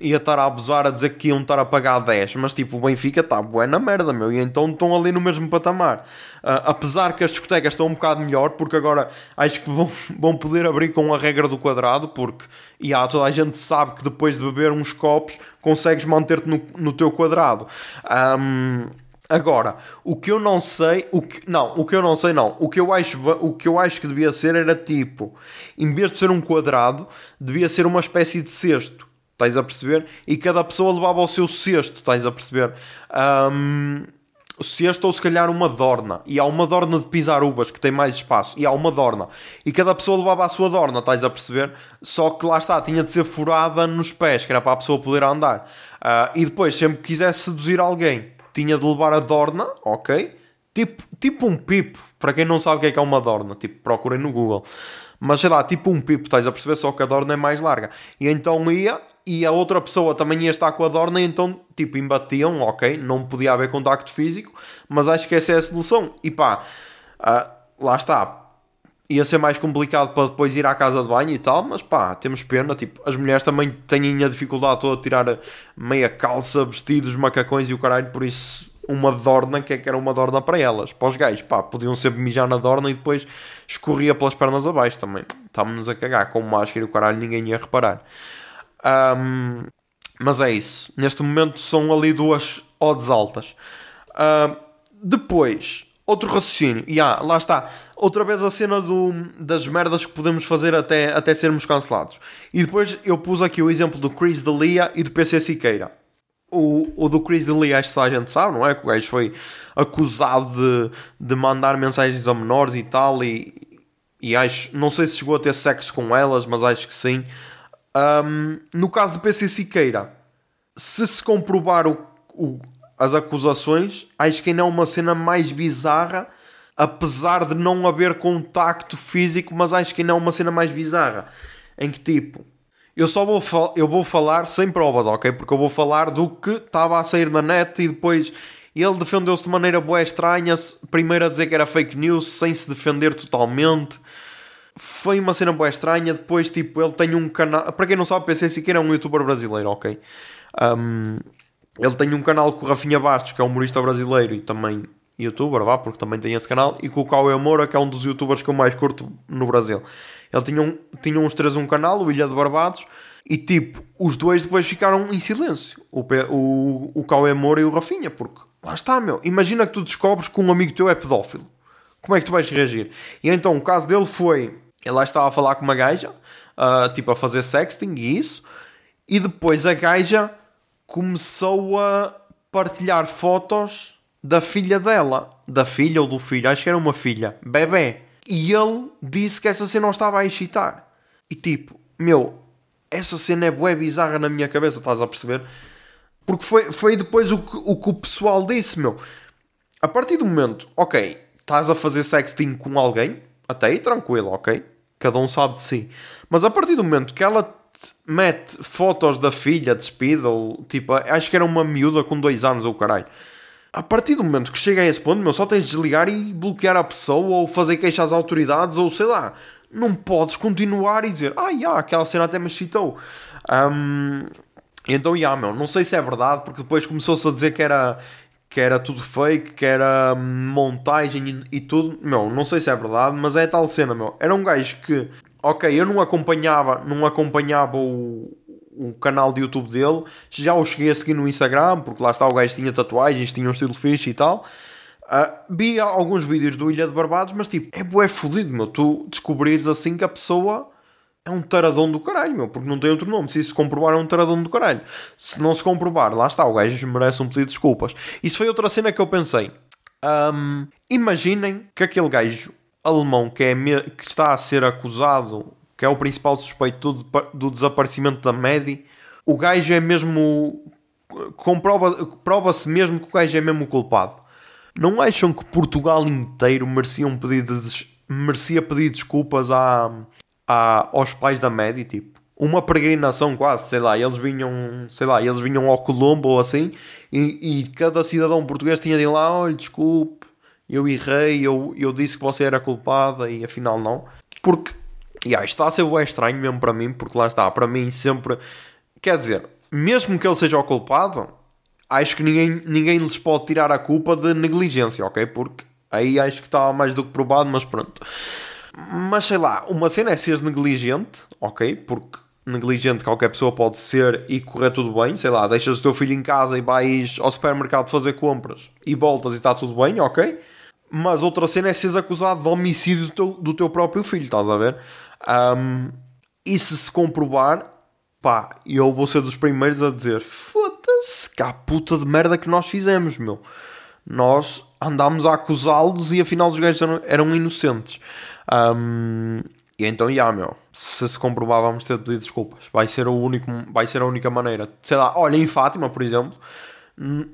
ia estar a abusar a dizer que iam estar a pagar 10, mas tipo, o Benfica está bué na merda, meu, e então estão ali no mesmo patamar. Uh, apesar que as discotecas estão um bocado melhor, porque agora acho que vão, vão poder abrir com a regra do quadrado, porque e há, toda a gente sabe que depois de beber uns copos consegues manter-te no, no teu quadrado. Um, Agora, o que eu não sei, o que, não, o que eu não sei não, o que eu acho, o que eu acho que devia ser era tipo, em vez de ser um quadrado, devia ser uma espécie de cesto, estás a perceber? E cada pessoa levava o seu cesto, estás a perceber? Um, cesto ou se calhar uma dorna, e há uma dorna de pisar uvas que tem mais espaço, e há uma dorna, e cada pessoa levava a sua dorna, estás a perceber? Só que lá está, tinha de ser furada nos pés, que era para a pessoa poder andar. Uh, e depois, sempre que quisesse seduzir alguém, tinha de levar a dorna, ok? Tipo, tipo um pipo, para quem não sabe o que é que é uma dorna, tipo, procurem no Google. Mas sei lá, tipo um pipo, estás a perceber? Só que a dorna é mais larga. E então ia, e a outra pessoa também ia estar com a dorna, e então, tipo, embatiam, ok? Não podia haver contacto físico, mas acho que essa é a solução. E pá, uh, lá está. Ia ser mais complicado para depois ir à casa de banho e tal, mas pá, temos pena. Tipo, as mulheres também têm a dificuldade toda de tirar meia calça, vestidos, macacões e o caralho, por isso uma dorna que, é que era uma dorna para elas. Para os gajos, pá, podiam sempre mijar na dorna e depois escorria pelas pernas abaixo também. Estávamos a cagar com máscara e o caralho ninguém ia reparar. Um, mas é isso. Neste momento são ali duas odds altas. Uh, depois, outro raciocínio. E ah, lá está. Outra vez a cena do, das merdas que podemos fazer até, até sermos cancelados. E depois eu pus aqui o exemplo do Chris D'Elia e do PC Siqueira. O, o do Chris D'Elia, acho que a gente sabe, não é? Que o gajo foi acusado de, de mandar mensagens a menores e tal. E, e acho, não sei se chegou a ter sexo com elas, mas acho que sim. Um, no caso do PC Siqueira, se se comprovar o, o, as acusações, acho que ainda é uma cena mais bizarra, apesar de não haver contacto físico, mas acho que ainda é uma cena mais bizarra. Em que tipo, eu só vou, eu vou falar sem provas, ok? Porque eu vou falar do que estava a sair na net e depois ele defendeu-se de maneira boa estranha, primeiro a dizer que era fake news, sem se defender totalmente. Foi uma cena boa estranha. Depois, tipo, ele tem um canal. Para quem não sabe, pensei que era um youtuber brasileiro, ok? Um, ele tem um canal com o Rafinha Bastos, que é um humorista brasileiro e também youtuber, vá, porque também tem esse canal, e com o Cauê Moura, que é um dos youtubers que eu mais curto no Brasil. Ele tinha, um, tinha uns três um canal, o Ilha de Barbados, e tipo, os dois depois ficaram em silêncio. O, o, o Cauê Moura e o Rafinha, porque lá está, meu. Imagina que tu descobres que um amigo teu é pedófilo. Como é que tu vais reagir? E então o caso dele foi: ele lá estava a falar com uma gaja, uh, tipo a fazer sexting e isso, e depois a gaja começou a partilhar fotos da filha dela, da filha ou do filho, acho que era uma filha, bebê. E ele disse que essa cena não estava a excitar. E tipo, meu, essa cena é bué bizarra na minha cabeça, estás a perceber? Porque foi, foi depois o que, o que o pessoal disse, meu. A partir do momento, ok, estás a fazer sexting com alguém, até aí tranquilo, ok? Cada um sabe de si. Mas a partir do momento que ela mete fotos da filha despida, ou tipo, acho que era uma miúda com dois anos ou caralho a partir do momento que chega a esse ponto, meu, só tens de desligar e bloquear a pessoa ou fazer queixa às autoridades ou sei lá. Não podes continuar e dizer, ah, yeah, aquela cena até me excitou. Um, então, yeah, meu, não sei se é verdade, porque depois começou-se a dizer que era, que era tudo fake, que era montagem e, e, tudo. Meu, não sei se é verdade, mas é tal cena, meu. Era um gajo que, ok, eu não acompanhava, não acompanhava o, o canal de YouTube dele, já o cheguei a seguir no Instagram, porque lá está o gajo tinha tatuagens, tinha um estilo fixe e tal. Uh, vi alguns vídeos do Ilha de Barbados, mas tipo, é bué fodido, meu. Tu descobrires assim que a pessoa é um taradão do caralho, meu, porque não tem outro nome. Se isso comprovar, é um taradão do caralho. Se não se comprovar, lá está, o gajo merece um pedido de desculpas. Isso foi outra cena que eu pensei. Um, imaginem que aquele gajo alemão que, é que está a ser acusado que é o principal suspeito do, do desaparecimento da Medi, o gajo é mesmo. comprova prova-se mesmo que o gajo é mesmo culpado. Não acham que Portugal inteiro merecia, um pedido de, merecia pedir desculpas à, à, aos pais da Medi? Tipo, uma peregrinação quase, sei lá, eles vinham, sei lá, eles vinham ao Colombo ou assim, e, e cada cidadão português tinha de ir lá, olha, desculpe, eu errei, eu, eu disse que você era culpada e afinal não. Porque e ah, está a ser bem estranho mesmo para mim, porque lá está, para mim sempre. Quer dizer, mesmo que ele seja o culpado, acho que ninguém, ninguém lhes pode tirar a culpa de negligência, ok? Porque aí acho que está mais do que provado, mas pronto. Mas sei lá, uma cena é seres negligente, ok? Porque negligente qualquer pessoa pode ser e correr tudo bem, sei lá, deixas o teu filho em casa e vais ao supermercado fazer compras e voltas e está tudo bem, ok? Mas outra cena é seres acusado de homicídio do teu, do teu próprio filho, estás a ver? Um, e se se comprovar, pá, eu vou ser dos primeiros a dizer: foda-se, que a puta de merda que nós fizemos, meu. Nós andámos a acusá-los e afinal os gajos eram, eram inocentes. Um, e então, já, yeah, meu, se se comprovar, vamos ter de pedir desculpas. Vai ser, o único, vai ser a única maneira. Sei lá, olha, em Fátima, por exemplo,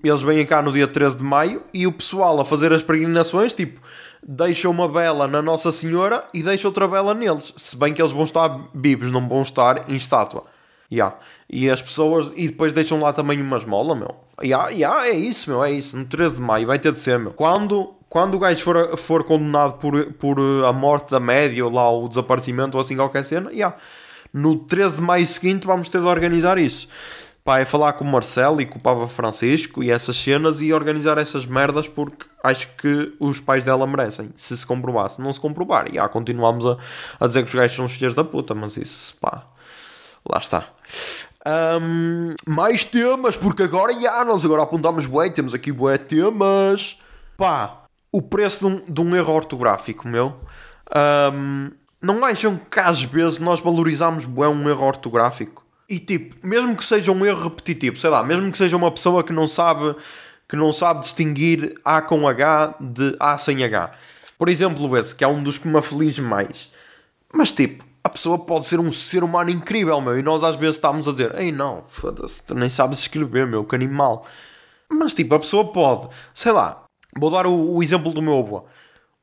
eles vêm cá no dia 13 de maio e o pessoal a fazer as peregrinações, tipo, deixa uma vela na Nossa Senhora e deixa outra vela neles. Se bem que eles vão estar vivos, não vão estar em estátua. Yeah. E as pessoas. E depois deixam lá também uma esmola, meu. Yeah, yeah, é isso, meu. É isso. No 13 de maio vai ter de ser, meu. Quando, quando o gajo for, for condenado por, por a morte da média ou lá o desaparecimento ou assim qualquer cena, yeah. no 13 de maio seguinte vamos ter de organizar isso. Pá, é falar com o Marcelo e com o Papa Francisco e essas cenas e organizar essas merdas porque acho que os pais dela merecem. Se se comprovar, se não se comprovar, já continuamos a, a dizer que os gajos são os filhos da puta, mas isso, pá, lá está. Um, mais temas, porque agora já, nós agora apontamos bué, temos aqui bué temas. Pá, o preço de um, de um erro ortográfico, meu. Um, não acham que às vezes nós valorizamos bué um erro ortográfico? E tipo, mesmo que seja um erro repetitivo, sei lá, mesmo que seja uma pessoa que não sabe que não sabe distinguir A com H de A sem H. Por exemplo, esse que é um dos que me aflige mais. Mas tipo, a pessoa pode ser um ser humano incrível, meu, e nós às vezes estamos a dizer, ei não, foda-se, tu nem sabes escrever, meu, que animal. Mas tipo, a pessoa pode, sei lá, vou dar o, o exemplo do meu avô.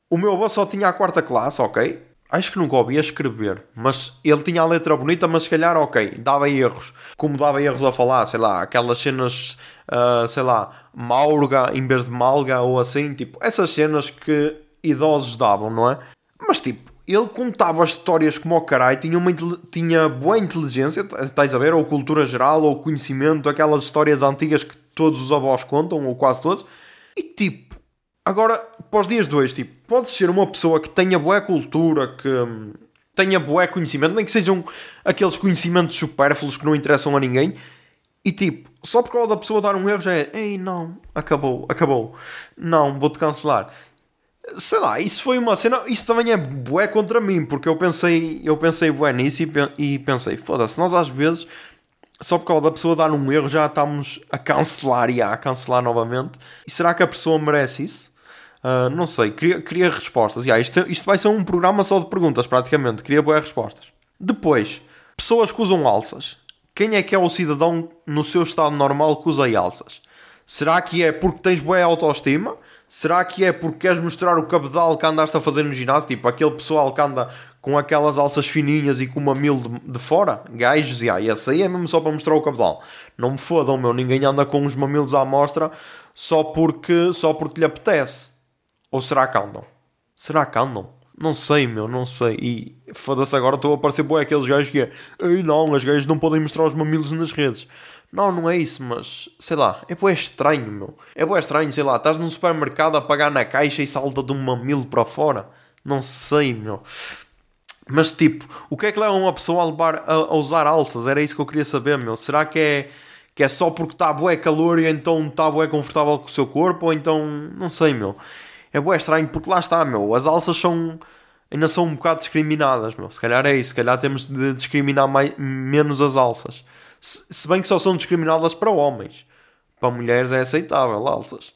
O meu avô só tinha a quarta classe, ok? Acho que nunca ouvia escrever, mas ele tinha a letra bonita, mas se calhar, ok, dava erros. Como dava erros a falar, sei lá, aquelas cenas, uh, sei lá, maurga em vez de malga ou assim, tipo, essas cenas que idosos davam, não é? Mas tipo, ele contava histórias como o caralho, tinha, uma, tinha boa inteligência, estás a ver, ou cultura geral, ou conhecimento, aquelas histórias antigas que todos os avós contam, ou quase todos, e tipo, agora, para os dias de hoje, tipo, podes ser uma pessoa que tenha boa cultura, que hum, tenha boa conhecimento, nem que sejam aqueles conhecimentos supérfluos que não interessam a ninguém, e tipo, só por causa da pessoa dar um erro já é, ei, não, acabou, acabou, não, vou-te cancelar sei lá, isso foi uma cena, isso também é bué contra mim, porque eu pensei, eu pensei bué nisso e, pensei, foda-se, nós às vezes, só por causa da pessoa dar um erro, já estamos a cancelar e a cancelar novamente. E será que a pessoa merece isso? Uh, não sei, queria, queria respostas. Yeah, isto, isto vai ser um programa só de perguntas, praticamente. Queria boas respostas. Depois, pessoas que usam alças. Quem é que é o cidadão no seu estado normal que usa alças? Será que é porque tens boa autoestima? Será que é porque queres mostrar o cabedal que andaste a fazer no ginásio? Tipo, aquele pessoal que anda com aquelas alças fininhas e com uma mil de, de fora? Gajos, e aí, esse aí é mesmo só para mostrar o cabedal. Não me fodam, meu. Ninguém anda com os mamilos à mostra só porque, só porque lhe apetece. Ou será que andam? Será que andam? Não sei, meu, não sei. E foda-se agora, estou a aparecer boé aqueles gajos que é. Ei, não, as gajas não podem mostrar os mamilos nas redes. Não, não é isso, mas sei lá, é bué estranho, meu. É bué estranho, sei lá, estás num supermercado a pagar na caixa e salta de um mamilo para fora. Não sei, meu. Mas tipo, o que é que leva uma pessoa a, levar, a, a usar alças? Era isso que eu queria saber, meu. Será que é, que é só porque está bué calor e então está bué confortável com o seu corpo? Ou então, não sei, meu. É bué estranho porque lá está, meu. As alças são ainda são um bocado discriminadas, meu. Se calhar é isso, se calhar temos de discriminar mais, menos as alças. Se, bem que só são discriminadas para homens. Para mulheres é aceitável, alças.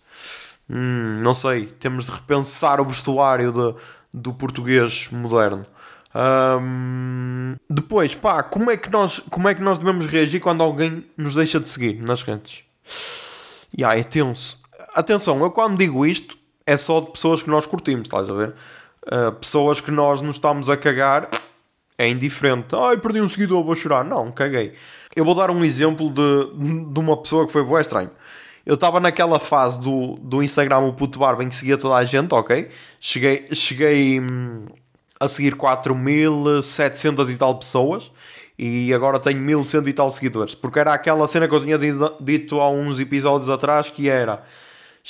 Hum, não sei. Temos de repensar o vestuário de, do português moderno. Um, depois, pá, como é, que nós, como é que nós devemos reagir quando alguém nos deixa de seguir nas redes? Yeah, é tenso. Atenção, eu quando digo isto é só de pessoas que nós curtimos, estás a ver? Uh, pessoas que nós nos estamos a cagar é indiferente. Ai, perdi um seguidor, vou chorar. Não, caguei. Eu vou dar um exemplo de, de uma pessoa que foi boa estranho. Eu estava naquela fase do, do Instagram, o puto barba, em que seguia toda a gente, ok? Cheguei, cheguei hum, a seguir 4.700 e tal pessoas. e agora tenho 1100 e tal seguidores. Porque era aquela cena que eu tinha dito há uns episódios atrás que era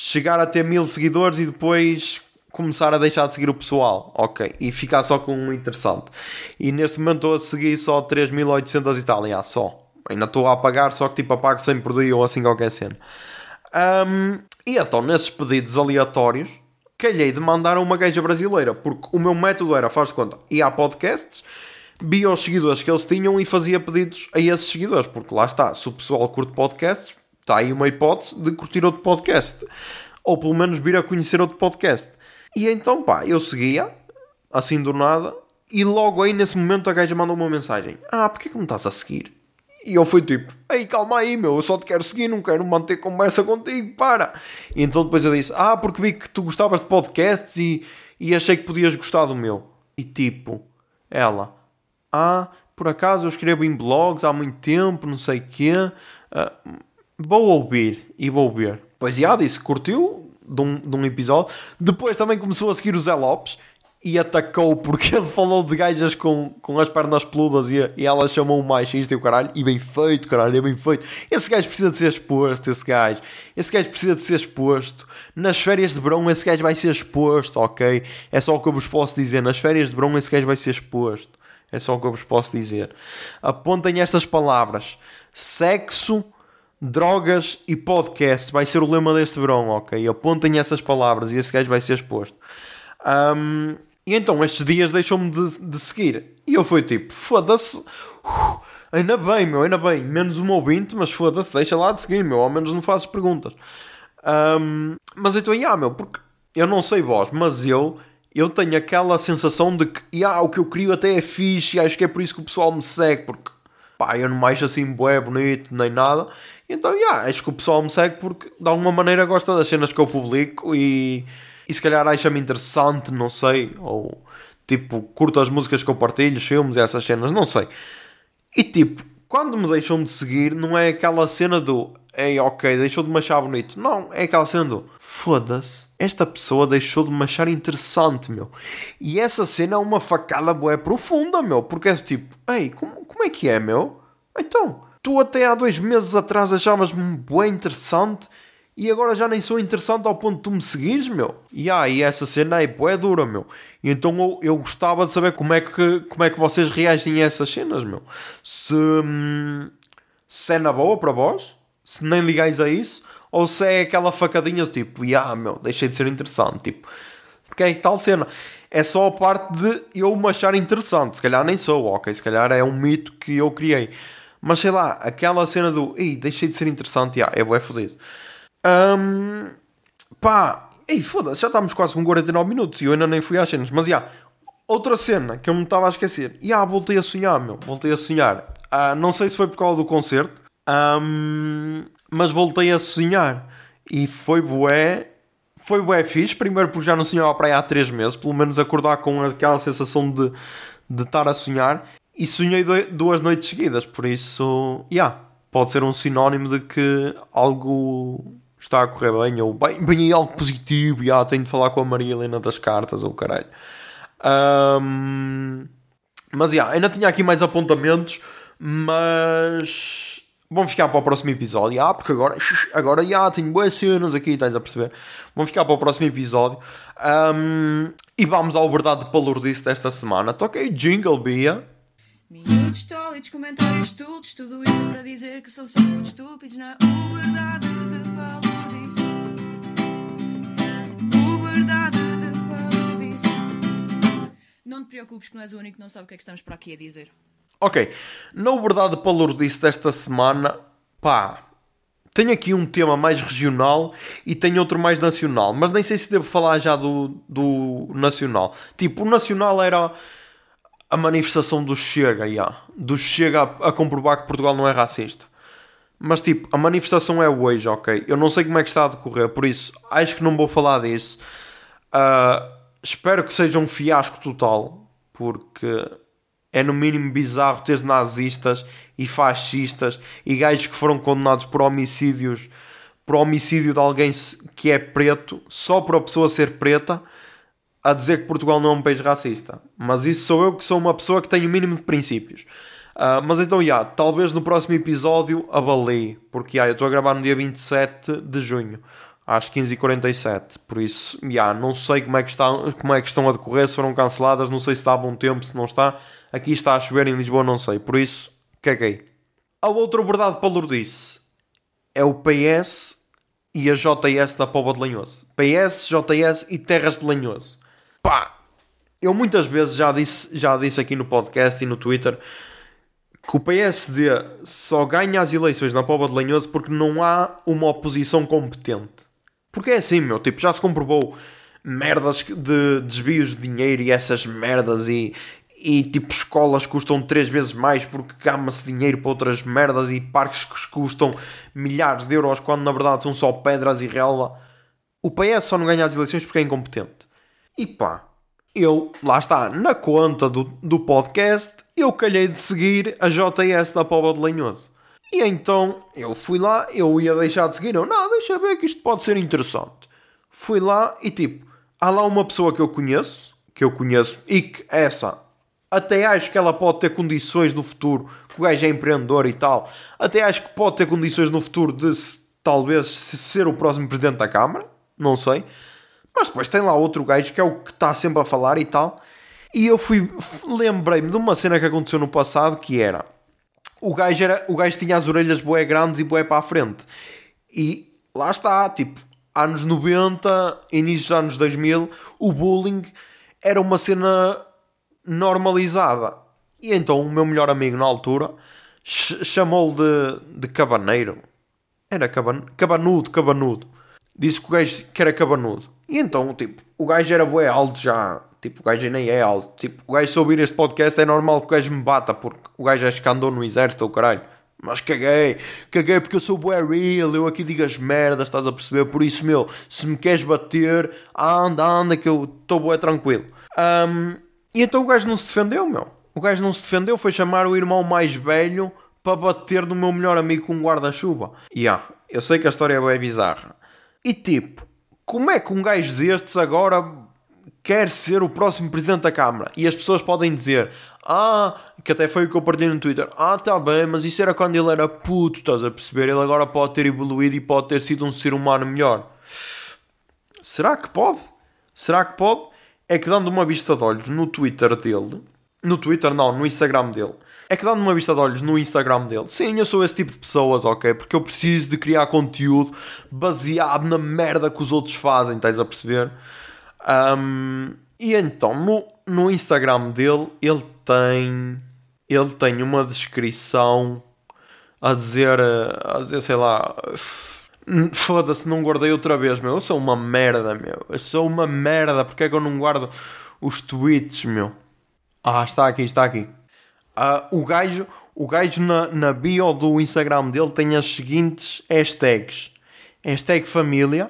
chegar a ter mil seguidores e depois começar a deixar de seguir o pessoal, ok, e ficar só com um interessante. E neste momento estou a seguir só 3800 e tal, yeah, só. Ainda estou a apagar, só que tipo apago sempre por dia ou assim qualquer cena. Um, e então nesses pedidos aleatórios, calhei de mandar a uma gaja brasileira, porque o meu método era, faz de conta, ia a podcasts, via os seguidores que eles tinham e fazia pedidos a esses seguidores, porque lá está, se o pessoal curte podcasts, está aí uma hipótese de curtir outro podcast, ou pelo menos vir a conhecer outro podcast. E então, pá, eu seguia, assim do nada, e logo aí nesse momento a gaja mandou uma mensagem: Ah, porquê que me estás a seguir? E eu fui tipo: Ei, calma aí, meu, eu só te quero seguir, não quero manter conversa contigo, para. E então depois eu disse: Ah, porque vi que tu gostavas de podcasts e, e achei que podias gostar do meu. E tipo, ela: Ah, por acaso eu escrevo em blogs há muito tempo, não sei o quê. Uh, vou ouvir e vou ver. Pois já disse: Curtiu, de um, de um episódio. Depois também começou a seguir o Zé Lopes e atacou porque ele falou de gajas com, com as pernas peludas e, e ela chamou o machista e o caralho. E bem feito, caralho, é bem feito. Esse gajo precisa de ser exposto, esse gajo. Esse gajo precisa de ser exposto. Nas férias de verão, esse gajo vai ser exposto, ok? É só o que eu vos posso dizer. Nas férias de verão, esse gajo vai ser exposto. É só o que eu vos posso dizer. Apontem estas palavras: sexo drogas e podcast vai ser o lema deste verão, ok? Apontem essas palavras e esse gajo vai ser exposto. Um, e então estes dias deixou-me de, de, seguir. E eu fui tipo, foda-se. Uh, ainda bem, meu, ainda bem. Menos um ouvinte, mas foda-se, deixa lá de seguir, meu. Ao menos não fazes perguntas. Um, mas então, yeah, meu, porque eu não sei vós, mas eu eu tenho aquela sensação de que yeah, o que eu crio até é fixe e acho que é por isso que o pessoal me segue, porque pá, eu não acho assim bué bonito nem nada então, yeah, acho que o pessoal me segue porque de alguma maneira gosta das cenas que eu publico e, e se calhar acha-me interessante, não sei, ou tipo, curto as músicas que eu partilho, os filmes e essas cenas, não sei. E tipo, quando me deixam de seguir, não é aquela cena do ei, ok, deixou de me achar bonito. Não, é aquela cena do foda-se, esta pessoa deixou de me achar interessante, meu. E essa cena é uma facada boé profunda, meu, porque é tipo, ei, como, como é que é, meu? Então, Tu até há dois meses atrás achavas-me bem interessante e agora já nem sou interessante ao ponto de tu me seguires, meu. E aí, ah, essa cena é bué dura, meu. E então eu, eu, gostava de saber como é, que, como é que vocês reagem a essas cenas, meu. Se, hum, se é na boa para vós, se nem ligais a isso, ou se é aquela facadinha tipo, ah, meu, deixei de ser interessante, tipo, porque é tal cena. É só a parte de eu me achar interessante, se calhar nem sou, ok, se calhar é um mito que eu criei. Mas sei lá, aquela cena do ei, deixei de ser interessante, é bué fodido. Um, pá, ei, foda-se, já estamos quase com 49 minutos e eu ainda nem fui às cenas. Mas já, outra cena que eu me estava a esquecer. Já, yeah, voltei a sonhar, meu, voltei a sonhar. Uh, não sei se foi por causa do concerto, um, mas voltei a sonhar. E foi bué, foi bué fixe. Primeiro porque já não sonhava para aí há 3 meses, pelo menos acordar com aquela sensação de, de estar a sonhar e sonhei duas noites seguidas, por isso, yeah, pode ser um sinónimo de que algo está a correr bem, ou bem, bem algo positivo, yeah, tenho de falar com a Maria Helena das cartas, ou caralho. Um, mas, yeah, ainda tinha aqui mais apontamentos, mas vamos ficar para o próximo episódio, ah, porque agora, agora, yeah, tenho boas cenas aqui, estás a perceber? Vamos ficar para o próximo episódio. Um, e vamos ao Verdade de Palurdice desta semana. Toquei Jingle Bia. Minutos tólidos, comentários estúpidos, tudo isso para dizer que são só muito estúpidos na uberdade de palodice. Uberdade de palodice. Não te preocupes que não és o único que não sabe o que é que estamos para aqui a dizer. Ok, na uberdade de palodice desta semana, pá, tenho aqui um tema mais regional e tenho outro mais nacional, mas nem sei se devo falar já do, do nacional. Tipo, o nacional era a manifestação do Chega, yeah, do Chega a, a, comprovar que Portugal não é racista. Mas tipo, a manifestação é hoje, ok? Eu não sei como é que está a decorrer, por isso acho que não vou falar disso. Uh, espero que seja um fiasco total, porque é no mínimo bizarro ter nazistas e fascistas e gajos que foram condenados por homicídios, por homicídio de alguém que é preto, só por a pessoa ser preta a dizer que Portugal não é um país racista. Mas isso sou eu que sou uma pessoa que tem o mínimo de princípios. Uh, mas então, já, talvez no próximo episódio avalie, porque já, eu estou a gravar no dia 27 de junho, às 15h47, por isso, já, não sei como é, que está, como é que estão a decorrer, se foram canceladas, não sei se está a bom tempo, se não está, aqui está a chover em Lisboa, não sei, por isso, caguei. A outra verdade para Lourdice é o PS e a JS da Póvoa de Lanhoso. PS, JS e Terras de Lanhoso. Pá! Eu muitas vezes já disse, já disse aqui no podcast e no Twitter que o PSD só ganha as eleições na Póvoa de Lanhoso porque não há uma oposição competente. Porque é assim, meu, tipo, já se comprovou merdas de desvios de dinheiro e essas merdas e, e tipo escolas custam três vezes mais porque gama-se dinheiro para outras merdas e parques que custam milhares de euros quando na verdade são só pedras e relva. O PS só não ganha as eleições porque é incompetente. E pá, eu, lá está, na conta do, do podcast, eu calhei de seguir a JS da Póvoa de Lanhoso. E então eu fui lá, eu ia deixar de seguir, eu, não, deixa ver que isto pode ser interessante. Fui lá e tipo, há lá uma pessoa que eu conheço, que eu conheço, e que essa, até acho que ela pode ter condições no futuro, que o gajo é empreendedor e tal, até acho que pode ter condições no futuro de talvez ser o próximo presidente da Câmara, não sei. Mas depois tem lá outro gajo que é o que está sempre a falar e tal. E eu fui, lembrei-me de uma cena que aconteceu no passado que era o gajo, era, o gajo tinha as orelhas bué grandes e bué para a frente. E lá está, tipo, anos 90, início dos anos 2000, o bullying era uma cena normalizada. E então o meu melhor amigo na altura chamou-lhe de, de cabaneiro. Era caban, cabanudo, cabanudo. Disse que o gajo que era cabanudo. E então, tipo, o gajo era bué alto já. Tipo, o gajo nem é alto. Tipo, o gajo se ouvir este podcast é normal que o gajo me bata, porque o gajo acho que andou no exército ou caralho. Mas caguei, caguei porque eu sou bué real, eu aqui digo as merdas, estás a perceber? Por isso, meu, se me queres bater, anda, anda, que eu estou bué tranquilo. Um, e então o gajo não se defendeu, meu. O gajo não se defendeu, foi chamar o irmão mais velho para bater no meu melhor amigo com um guarda-chuva. E yeah, eu sei que a história é bem bizarra. E tipo, como é que um gajo destes agora quer ser o próximo presidente da Câmara? E as pessoas podem dizer, ah, que até foi o que eu partilhei no Twitter, ah, tá bem, mas isso era quando ele era puto, estás a perceber? Ele agora pode ter evoluído e pode ter sido um ser humano melhor. Será que pode? Será que pode? É que dando uma vista de olhos no Twitter dele, no Twitter não, no Instagram dele, é que dando uma vista de olhos no Instagram dele, sim, eu sou esse tipo de pessoas, ok? Porque eu preciso de criar conteúdo baseado na merda que os outros fazem, estás a perceber? Um, e então, no, no Instagram dele, ele tem. Ele tem uma descrição a dizer. A dizer, sei lá. Foda-se, não guardei outra vez, meu. Eu sou uma merda, meu. Eu sou uma merda. Porque é que eu não guardo os tweets, meu? Ah, está aqui, está aqui. Uh, o gajo, o gajo na, na bio do Instagram dele tem as seguintes hashtags: hashtag família,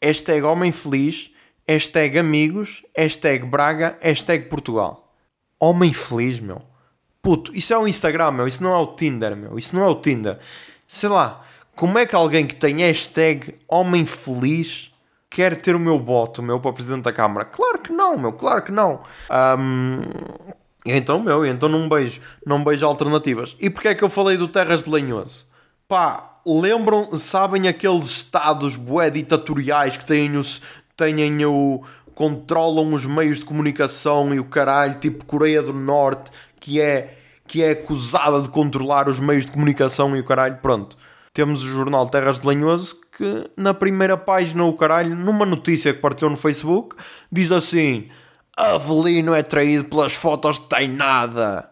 hashtag homem feliz, hashtag amigos, hashtag Braga, hashtag Portugal. Homem feliz, meu. Puto, isso é o Instagram, meu. Isso não é o Tinder, meu. Isso não é o Tinder. Sei lá, como é que alguém que tem hashtag homem feliz quer ter o meu voto, meu, para presidente da Câmara? Claro que não, meu. Claro que não. Um, então, meu, então não beijo, não beijo alternativas. E porquê é que eu falei do Terras de Lanhoso? Pá, lembram, sabem aqueles estados bué ditatoriais que têm os, têm o, controlam os meios de comunicação e o caralho, tipo Coreia do Norte, que é, que é acusada de controlar os meios de comunicação e o caralho, pronto. Temos o jornal Terras de Lanhoso que na primeira página, o caralho, numa notícia que partiu no Facebook, diz assim Avelino é traído pelas fotos de Tainada.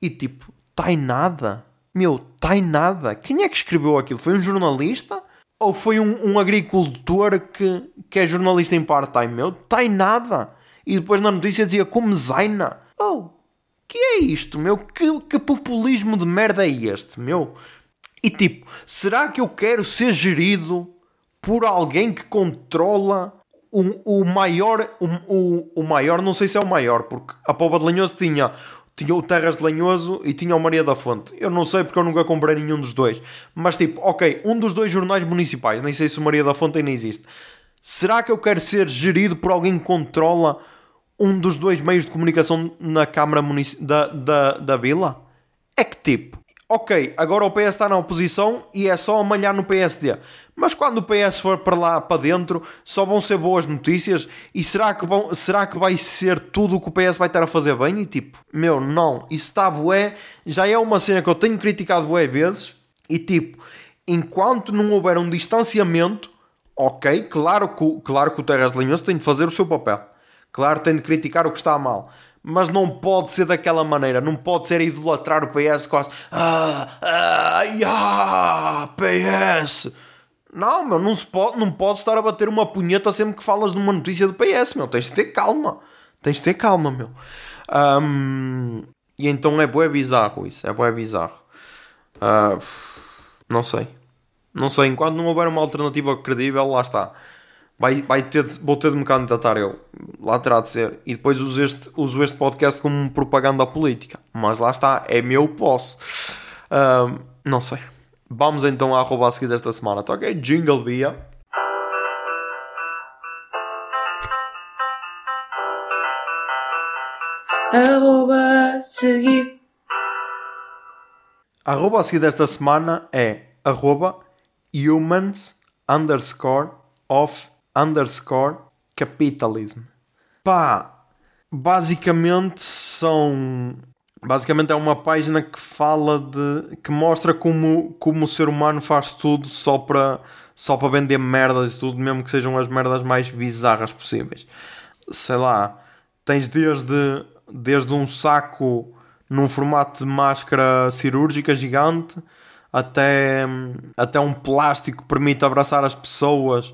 E tipo, Tainada? Meu, Tainada? Quem é que escreveu aquilo? Foi um jornalista? Ou foi um, um agricultor que, que é jornalista em part-time? Meu, Tainada? E depois na notícia dizia como Zaina. Oh, que é isto, meu? Que, que populismo de merda é este, meu? E tipo, será que eu quero ser gerido por alguém que controla o, o maior, o, o, o, maior, não sei se é o maior, porque a Pova de Lanhoso tinha, tinha o Terras de Lanhoso e tinha o Maria da Fonte. Eu não sei porque eu nunca comprei nenhum dos dois. Mas tipo, ok, um dos dois jornais municipais, nem sei se o Maria da Fonte ainda existe. Será que eu quero ser gerido por alguém que controla um dos dois meios de comunicação na Câmara da, da, da Vila? É tipo, ok, agora o PS está na oposição e é só amalhar no PSD. Mas quando o PS for para lá, para dentro, só vão ser boas notícias? E será que, vão, será que vai ser tudo o que o PS vai estar a fazer bem? E tipo, meu, não, isso está bué, já é uma cena que eu tenho criticado bué vezes. E tipo, enquanto não houver um distanciamento, ok, claro que, claro que o Terras Linhoso tem de fazer o seu papel. Claro, tem de criticar o que está mal mas não pode ser daquela maneira, não pode ser idolatrar o PS quase ah, ah, yeah, PS. Não, meu, não, se pode, não pode estar a bater uma punheta sempre que falas de uma notícia do PS, meu. Tens de ter calma. Tens de ter calma, meu. Um, e então é bué bizarro isso, é bué bizarro. Uh, não sei. Não sei, enquanto não houver uma alternativa credível, lá está vai, vai ter vou ter de me candidatar eu. Lá terá de ser. E depois uso este, uso este podcast como propaganda política. Mas lá está, é meu, posso. Não sei. Vamos então à arroba a seguir desta semana. Tá ok? Jingle Bia. Arroba seguir. A arroba a seguir desta semana é arroba humans underscore of underscore capitalism. Pá, basicamente são. Basicamente é uma página que fala de. que mostra como, como o ser humano faz tudo só para só para vender merdas e tudo, mesmo que sejam as merdas mais bizarras possíveis. Sei lá, tens desde, desde um saco num formato de máscara cirúrgica gigante até, até um plástico que permite abraçar as pessoas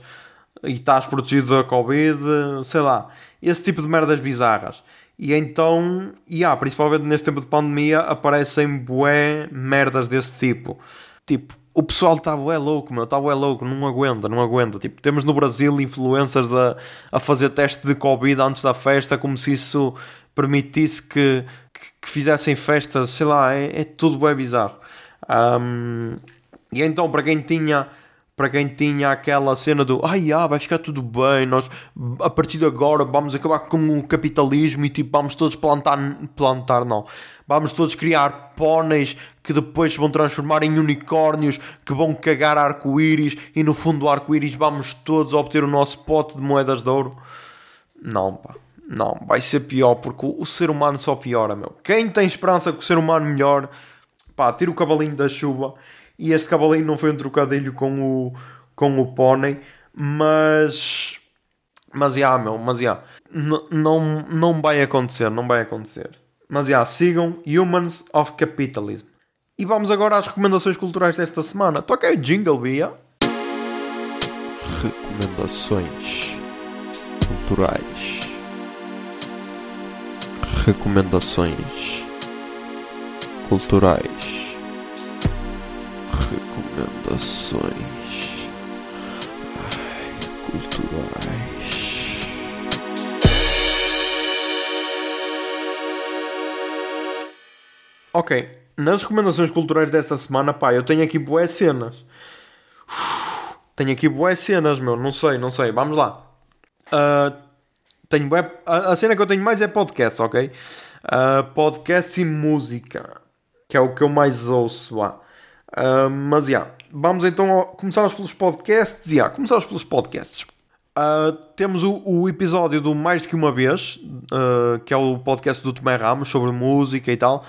e estás protegido da Covid, sei lá, esse tipo de merdas bizarras. E então, yeah, principalmente neste tempo de pandemia, aparecem bué merdas desse tipo. Tipo, o pessoal está bué louco, meu, está bué louco, não aguenta, não aguenta. Tipo, temos no Brasil influencers a, a fazer teste de Covid antes da festa, como se isso permitisse que, que, que fizessem festas, sei lá, é, é tudo bué bizarro. Um, e então, para quem tinha para quem tinha aquela cena do ai, ah, vai ficar tudo bem, nós a partir de agora vamos acabar com o capitalismo e tipo vamos todos plantar, plantar não, vamos todos criar póneis que depois vão transformar em unicórnios que vão cagar arco-íris e no fundo do arco-íris vamos todos obter o nosso pote de moedas de ouro. Não, pá. Não, vai ser pior porque o, ser humano só piora, meu. Quem tem esperança que o ser humano melhore, pá, tira o cavalinho da chuva e este cavalinho não foi um trocadilho com o, com o pônei, mas. Mas já, meu, mas já. Não, não vai acontecer, não vai acontecer. Mas já, sigam Humans of Capitalism. E vamos agora às recomendações culturais desta semana. Toca o jingle, Bia. Recomendações culturais. Recomendações culturais recomendações Ai, culturais. Ok, nas recomendações culturais desta semana, pá, eu tenho aqui boas cenas. tenho aqui boas cenas, meu, não sei, não sei, vamos lá. Uh, tenho bué, a, cena que eu tenho mais é podcasts, ok? Uh, e música, que é o que eu mais ouço lá. Mas, já, yeah, vamos então, começamos pelos podcasts. Já, yeah, começamos pelos podcasts. Uh, temos o, o, episódio do Mais Que Uma Vez, uh, que é o podcast do Tomé Ramos, sobre música e tal,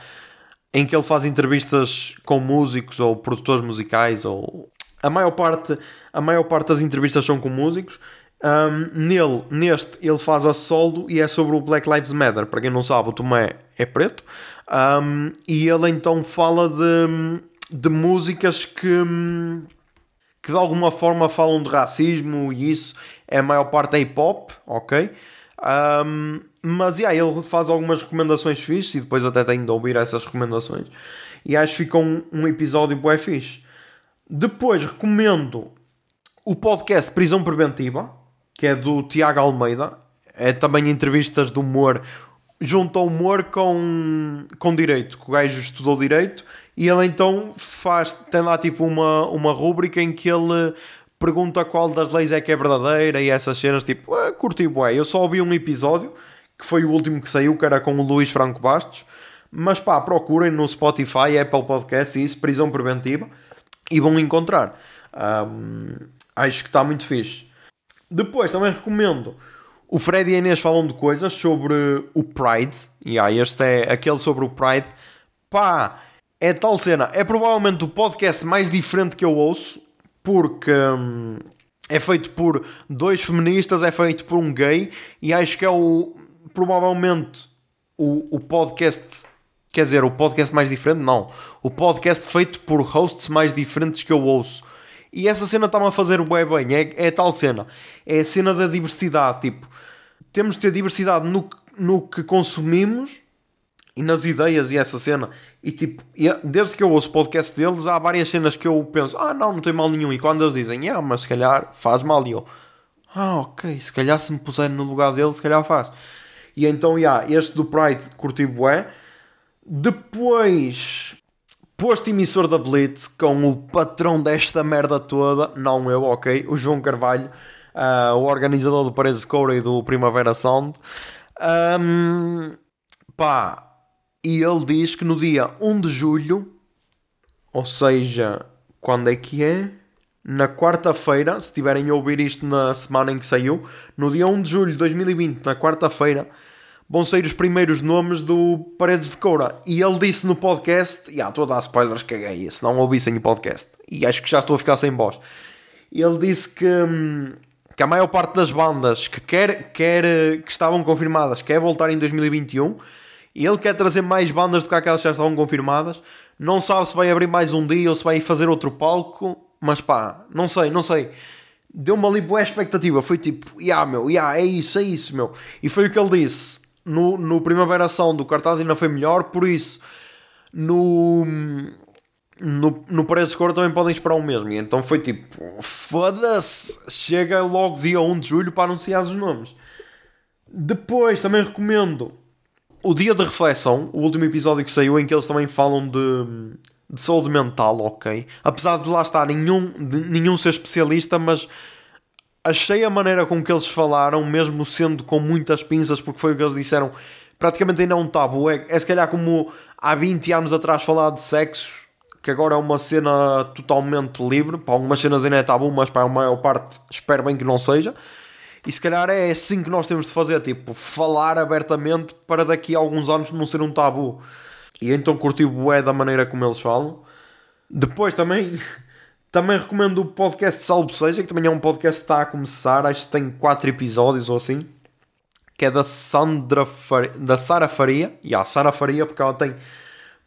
em que ele faz entrevistas com músicos ou produtores musicais, ou... A maior parte, a maior parte das entrevistas são com músicos. Um, nele, neste, ele faz a solo e é sobre o Black Lives Matter. Para quem não sabe, o Tomé é preto. Um, e ele então fala de de músicas que, que de alguma forma falam de racismo e isso é a maior parte é hip hop, ok? Um, mas yeah, ele faz algumas recomendações fixes e depois até tenho de ouvir essas recomendações. E acho que fica um, um episódio bem fixe. Depois recomendo o podcast Prisão Preventiva, que é do Tiago Almeida. É também entrevistas de humor, junto ao humor com, com direito, que o gajo estudou direito e ele então faz, tem lá tipo uma, uma rúbrica em que ele pergunta qual das leis é que é verdadeira e essas cenas, tipo, ah, curti bué. Eu só ouvi um episódio, que foi o último que saiu, que era com o Luís Franco Bastos, Mas pá, procurem no Spotify, Apple Podcasts e isso, prisão preventiva, e vão encontrar. Um, acho que está muito fixe. Depois também recomendo. O Fred e a Inês falam de coisas sobre o Pride. E yeah, este é aquele sobre o Pride. Pá, é tal cena. É provavelmente o podcast mais diferente que eu ouço. Porque hum, é feito por dois feministas, é feito por um gay. E acho que é o. Provavelmente o, o podcast Quer dizer, o podcast mais diferente? Não. O podcast feito por hosts mais diferentes que eu ouço. E essa cena está-me a fazer bem bem. É, é tal cena. É a cena da diversidade. Tipo, temos de ter diversidade no, no que consumimos e nas ideias e essa cena. E tipo, desde que eu ouço o podcast deles, há várias cenas que eu penso, ah não, não tem mal nenhum. E quando eles dizem, ah, mas se calhar faz mal. E eu, ah, ok, se calhar se me puser no lugar dele, se calhar faz. E então, yeah, este do Pride curti bué. Depois, posto emissor da Blitz com o patrão desta merda toda, não eu, ok, o João Carvalho, uh, o organizador do Paredes de Coura e do Primavera Sound. Um, pá, e ele diz que no dia 1 de julho, ou seja, quando é que é? Na quarta-feira, se tiverem a ouvir isto na semana em que saiu, no dia 1 de julho de 2020, na quarta-feira, vão sair os primeiros nomes do Paredes de Coura. E ele disse no podcast, e ah, estou a dar spoilers, caguei, se não ouvissem o podcast. E acho que já estou a ficar sem voz. Ele disse que, hum, que a maior parte das bandas que, quer, quer, que estavam confirmadas quer voltar em 2021. Ele quer trazer mais bandas do que aquelas que já estavam confirmadas. Não sabe se vai abrir mais um dia ou se vai fazer outro palco. Mas pá, não sei, não sei. Deu-me ali boa expectativa. Foi tipo, yeah, meu, yeah, é isso, é isso, meu. E foi o que ele disse no, no Primavera Ação do cartaz ainda foi melhor, por isso no, no, no Paredes de Cor também podem esperar o mesmo. E então foi tipo, foda-se, chega logo dia 1 de julho para anunciar os nomes. Depois também recomendo o Dia de Reflexão, o último episódio que saiu, em que eles também falam de, de saúde mental, ok? Apesar de lá estar nenhum, nenhum ser especialista, mas achei a maneira com que eles falaram, mesmo sendo com muitas pinças, porque foi o que eles disseram, praticamente ainda é um tabu. É, é se calhar como há 20 anos atrás falar de sexo, que agora é uma cena totalmente livre. Para algumas cenas ainda é tabu, mas para a maior parte espero bem que não seja. E se calhar é assim que nós temos de fazer, tipo, falar abertamente para daqui a alguns anos não ser um tabu. E então curti o bué da maneira como eles falam. Depois também também recomendo o podcast Salvo Seja, que também é um podcast que está a começar, acho que tem 4 episódios ou assim, que é da Sandra Faria, da Sara Faria, e a Sara Faria, porque ela tem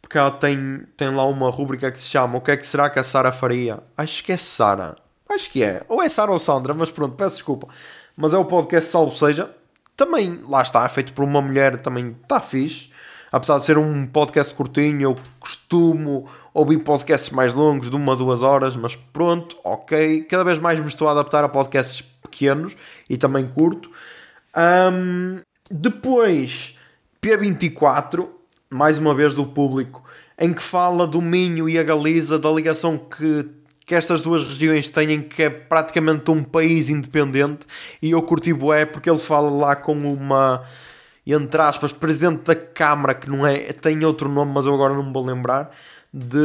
porque ela tem, tem lá uma rubrica que se chama O que é que será que a Sara faria? Acho que é Sara. Acho que é. Ou é Sara ou Sandra, mas pronto, peço desculpa. Mas é o podcast Salvo Seja. Também, lá está, feito por uma mulher, também está fixe apesar de ser um podcast curtinho, eu costumo ouvir podcasts mais longos, de uma, duas horas, mas pronto, ok. Cada vez mais me estou a adaptar a podcasts pequenos e também curto. Um, depois, P24, mais uma vez do público, em que fala do Minho e a Galiza, da ligação que, que estas duas regiões têm, que é praticamente um país independente, e eu curti bué porque ele fala lá com uma entre aspas, presidente da Câmara, que não é, tem outro nome, mas eu agora não me vou lembrar, de,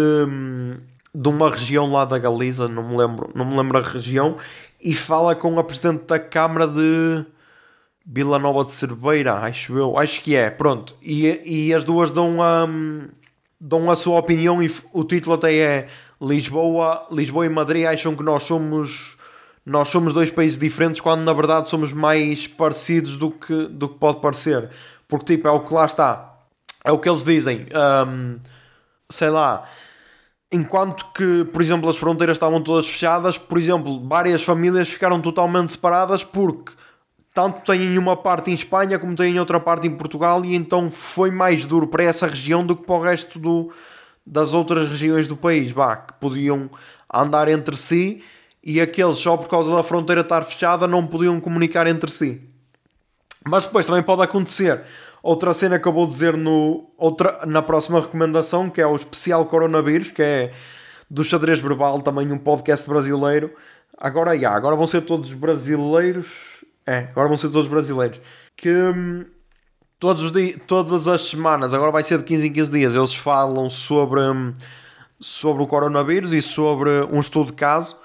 de uma região lá da Galiza, não me lembro, não me lembro a região, e fala com a presidente da Câmara de Vila Nova de Cerveira, acho eu, acho que é, pronto. E, e as duas dão a, dão a sua opinião e o título até é Lisboa, Lisboa e Madrid acham que nós somos nós somos dois países diferentes quando na verdade somos mais parecidos do que, do que pode parecer. Porque tipo, é o que lá está. É o que eles dizem. Um, sei lá. Enquanto que, por exemplo, as fronteiras estavam todas fechadas, por exemplo, várias famílias ficaram totalmente separadas porque tanto têm uma parte em Espanha como têm outra parte em Portugal e então foi mais duro para essa região do que para o resto do, das outras regiões do país, bah, que podiam andar entre si e aqueles só por causa da fronteira estar fechada não podiam comunicar entre si. Mas depois também pode acontecer outra cena que eu vou dizer no, outra, na próxima recomendação, que é o especial coronavírus, que é do xadrez verbal, também um podcast brasileiro. Agora, já, agora vão ser todos brasileiros. É, agora vão ser todos brasileiros. Que, todos os dias, todas as semanas, agora vai ser de 15 em 15 dias, eles falam sobre, hum, sobre o coronavírus e sobre um estudo de caso.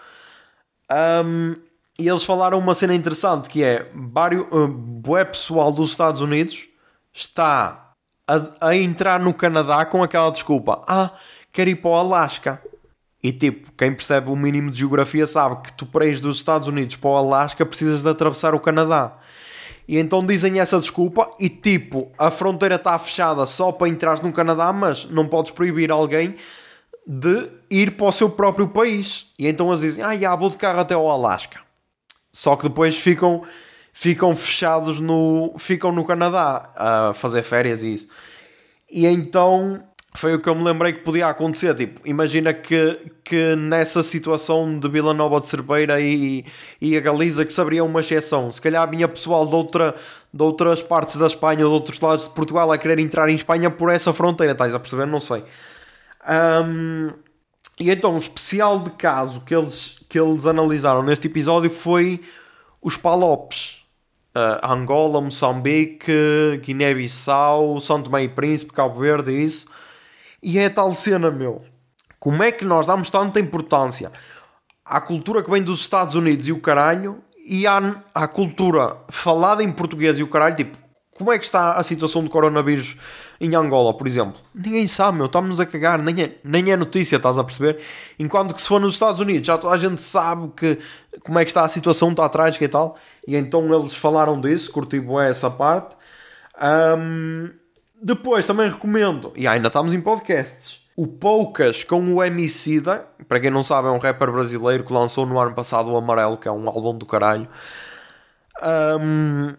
Um, e eles falaram uma cena interessante que é vários, uh, pessoal dos Estados Unidos está a, a, entrar no Canadá com aquela desculpa: Ah, quero ir para o Alasca. E tipo, quem percebe o mínimo de geografia sabe que tu para ir dos Estados Unidos para o Alasca precisas de atravessar o Canadá. E então dizem essa desculpa e tipo, a fronteira está fechada só para entrar no Canadá, mas não podes proibir alguém de ir para o seu próprio país. E então eles dizem, ah, já, vou de carro até ao Alasca. Só que depois ficam, ficam fechados no, ficam no Canadá a fazer férias e isso. E então foi o que eu me lembrei que podia acontecer. Tipo, imagina que, que nessa situação de Vila Nova de Cerveira e, e a Galiza que se abria uma exceção. Se calhar vinha pessoal de, outra, de outras partes da Espanha de outros lados de Portugal a querer entrar em Espanha por essa fronteira. Estás a perceber? Não sei. Um, e então, o especial de caso que eles, que eles analisaram neste episódio foi os Palopes. Uh, Angola, Moçambique, Guiné-Bissau, São Tomé e Príncipe, Cabo Verde, isso. E é tal cena, meu. Como é que nós damos tanta importância à cultura que vem dos Estados Unidos e o caralho e à, à cultura falada em português e o caralho? Tipo, como é que está a situação do coronavírus em Angola, por exemplo? Ninguém sabe, meu. Estamos-nos a cagar. Nem é, nem é notícia, estás a perceber? Enquanto que se for nos Estados Unidos, já toda a gente sabe que, como é que está a situação, está atrás e tal. E então eles falaram disso, curti essa parte. Um, depois também recomendo, e ainda estamos em podcasts, o Poucas com o Emicida, para quem não sabe é um rapper brasileiro que lançou no ano passado o Amarelo, que é um álbum do caralho, um,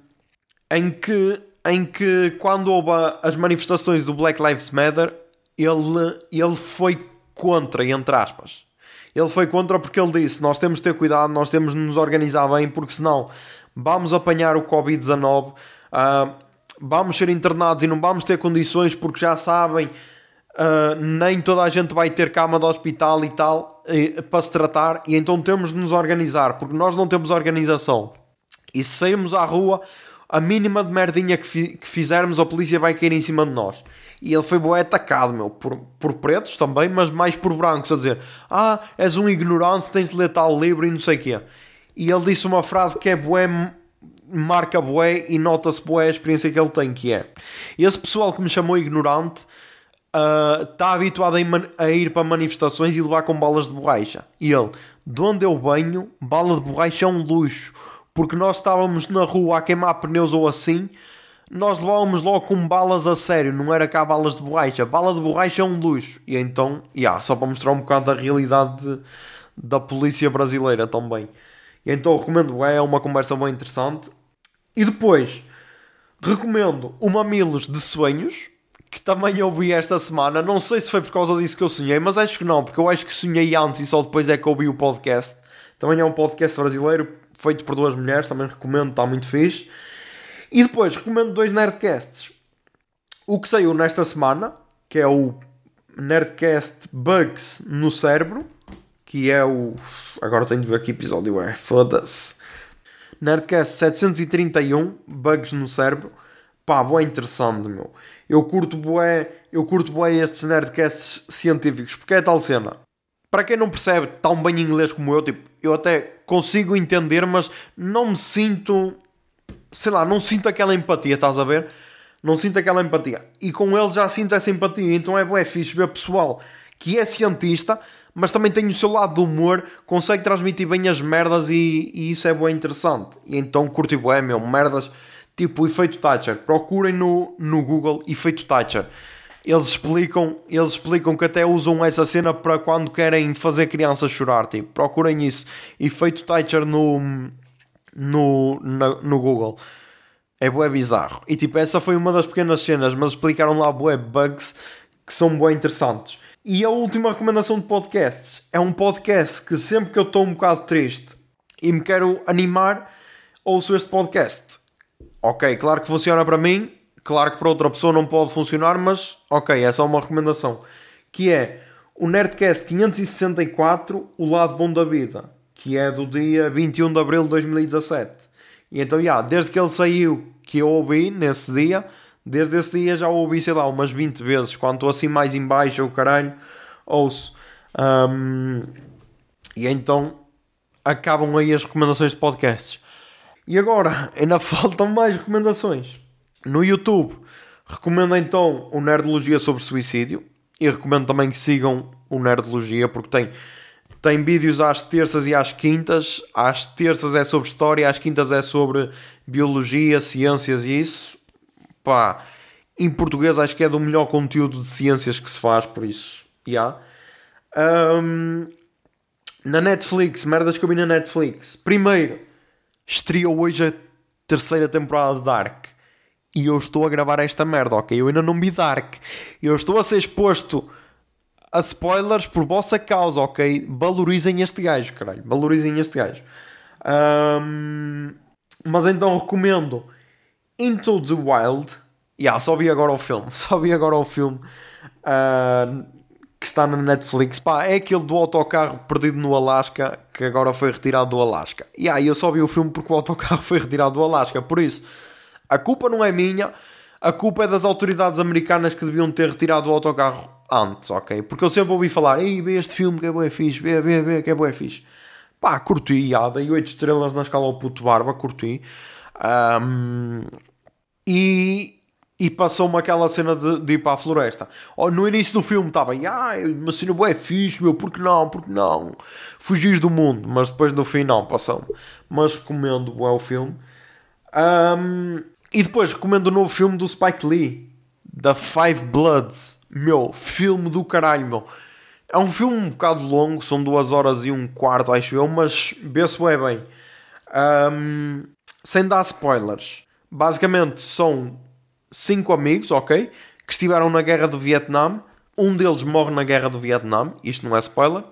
em, que, em que quando houve as manifestações do Black Lives Matter, ele, ele foi contra, entre aspas. Ele foi contra porque ele disse: Nós temos de ter cuidado, nós temos de nos organizar bem, porque senão vamos apanhar o Covid-19. Uh, vamos ser internados e não vamos ter condições porque já sabem, uh, nem toda a gente vai ter cama de hospital e tal para se tratar, e então temos de nos organizar, porque nós não temos organização. E se sairmos à rua, a mínima de merdinha que, fi que fizermos, a polícia vai cair em cima de nós. E ele foi boé atacado, meu, por, por pretos também, mas mais por brancos, a dizer: Ah, és um ignorante, tens de ler tal livro e não sei o quê. E ele disse uma frase que é boé marca bué e nota-se bué a experiência que ele tem, que é esse pessoal que me chamou ignorante está uh, habituado a, a, ir para manifestações e levar com balas de borracha. E ele, de onde eu venho, bala de borracha é um luxo, porque nós estávamos na rua a queimar pneus ou assim, nós levávamos logo com balas a sério, não era cá balas de borracha. Bala de borracha é um luxo. E então, yeah, só para mostrar um bocado da realidade de, da polícia brasileira também. E então recomendo, é uma conversa bem interessante. E depois, recomendo o Mamilos de Sonhos, que também ouvi esta semana. Não sei se foi por causa disso que eu sonhei, mas acho que não, porque eu acho que sonhei antes e só depois é que ouvi o podcast. Também é um podcast brasileiro, feito por duas mulheres, também recomendo, está muito fixe. E depois, recomendo dois Nerdcasts. O que saiu nesta semana, que é o Nerdcast Bugs no Cérebro, que é o. Agora tenho de ver que episódio é. Foda-se. Nerdcast 731, Bugs no Cérebro. Pá, boé interessante, meu. Eu curto boé, eu curto boé estes Nerdcasts científicos, porque é tal cena. Para quem não percebe tão bem inglês como eu, tipo, eu até consigo entender, mas não me sinto. Sei lá, não sinto aquela empatia, estás a ver? Não sinto aquela empatia. E com eles já sinto essa empatia. Então é boé fixe ver pessoal que é cientista, mas também tem o seu lado do humor, consegue transmitir bem as merdas e, e isso é bem interessante. E então curto bem, meu, merdas tipo efeito Thatcher. Procurem no, no Google efeito Thatcher. Eles explicam, eles explicam que até usam essa cena para quando querem fazer crianças chorar. Tipo, procurem isso. Efeito Thatcher no, no, no, no Google. É bué bizarro. E tipo, essa foi uma das pequenas cenas, mas explicaram lá bué bugs que são bué interessantes. E a última recomendação de podcasts é um podcast que sempre que eu estou um bocado triste e me quero animar, ouço este podcast. Ok, claro que funciona para mim, claro que para outra pessoa não pode funcionar, mas ok, é só uma recomendação. Que é o Nerdcast 564, O Lado Bom da Vida, que é do dia 21 de Abril de 2017. E então, já, yeah, desde que ele saiu, que eu ouvi nesse dia, Desde esse dia já ouvi, sei lá, umas 20 vezes. Quando estou assim mais em baixo, o caralho, ouço. Um, e então acabam aí as recomendações de podcasts. E agora, ainda faltam mais recomendações. No YouTube, recomendo então o Nerdologia sobre suicídio. E recomendo também que sigam o Nerdologia, porque tem, tem vídeos às terças e às quintas. Às terças é sobre história, às quintas é sobre biologia, ciências e isso. Pá, em português acho que é do melhor conteúdo de ciências que se faz, por isso, já. Yeah. Um, na Netflix, merdas que eu vi na Netflix. Primeiro, estreou hoje a terceira temporada de Dark. E eu estou a gravar esta merda, ok? Eu ainda não vi Dark. Eu estou a ser exposto a spoilers por vossa causa, ok? Valorizem este gajo, caralho. Valorizem este gajo. Um, mas então recomendo Into the Wild. Yeah, só vi agora o filme. Só vi agora o filme. Uh, que está na Netflix, pá, é aquele do autocarro perdido no Alasca que agora foi retirado do Alasca. E aí eu só vi o filme porque o autocarro foi retirado do Alasca, por isso a culpa não é minha, a culpa é das autoridades americanas que deviam ter retirado o autocarro antes, ok? Porque eu sempre ouvi falar, ei, vê este filme que é bué fixe, vê, vê, vê, que é bué fixe. Pá, curti, já, dei 8 estrelas na escala ao puto barba, curti. Um, e, e passou-me aquela cena de, de, ir para a floresta. No início do filme estava, ah, uma cena boa fixe, meu, porque não, porque não? Fugis do mundo, mas depois no fim não, passou-me. Mas recomendo é o filme. Um, e depois recomendo o novo filme do Spike Lee, da Five Bloods. Meu, filme do caralho, meu. É um filme um bocado longo, são duas horas e um quarto, acho eu, mas vê-se bem. Um, sem dar spoilers. Basicamente são cinco amigos, ok? Que estiveram na guerra do Vietnã. Um deles morre na guerra do Vietnã, isto não é spoiler.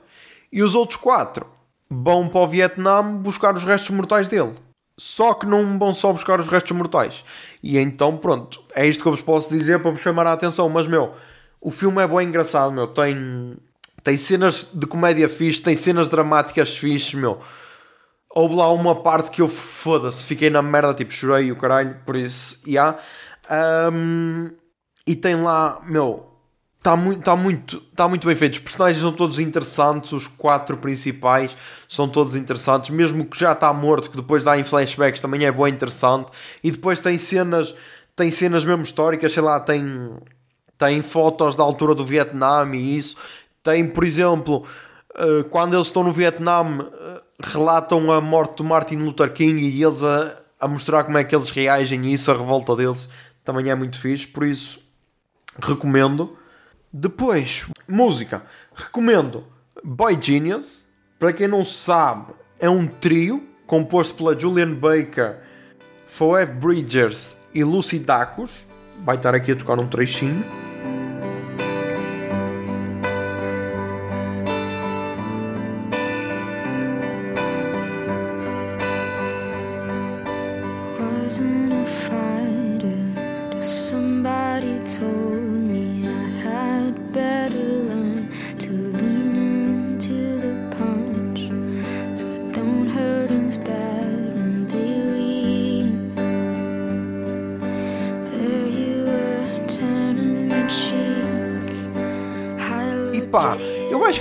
E os outros quatro vão para o Vietnã buscar os restos mortais dele. Só que não vão só buscar os restos mortais. E então, pronto, é isto que eu vos posso dizer para vos chamar a atenção. Mas, meu, o filme é bem engraçado, meu. Tem, tem cenas de comédia fixe, tem cenas dramáticas fixe, meu. Houve lá uma parte que eu, foda-se, fiquei na merda, tipo, chorei o caralho, por isso, já. Yeah. Um, e tem lá, meu, está muito, tá muito, tá muito bem feito. Os personagens são todos interessantes, os quatro principais são todos interessantes, mesmo que já está morto, que depois dá em flashbacks também é bem interessante. E depois tem cenas, tem cenas mesmo históricas, sei lá, tem, tem fotos da altura do Vietnã e isso. Tem, por exemplo, eh, quando eles estão no Vietnã, eh, relatam a morte do Martin Luther King e eles a, a mostrar como é que eles reagem e isso, a revolta deles também é muito fixe, por isso recomendo. Depois, música, recomendo Boy Genius. Para quem não sabe, é um trio composto pela Julian Baker, Phoebe Bridgers e Lucy Dacus. Vai estar aqui a tocar um trechinho.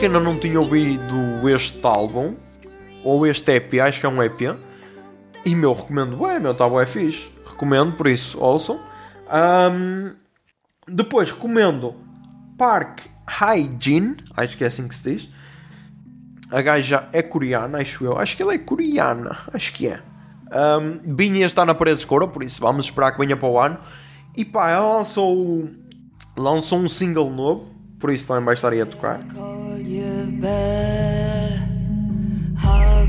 Que ainda não tinha ouvido este álbum, ou este EP, acho que é um EP, e meu, recomendo, ué, meu, tá bué fixe, recomendo, por isso, ouçam. Um, depois, recomendo Park Hygiene, acho que é assim que se diz. A gaja é coreana, acho eu. Acho que ela é coreana, acho que é. Um, Binha está na parede escura, por isso vamos esperar que venha para o ano. E pá, ela lançou, lançou um single novo por isso também vai estar aí a tocar. How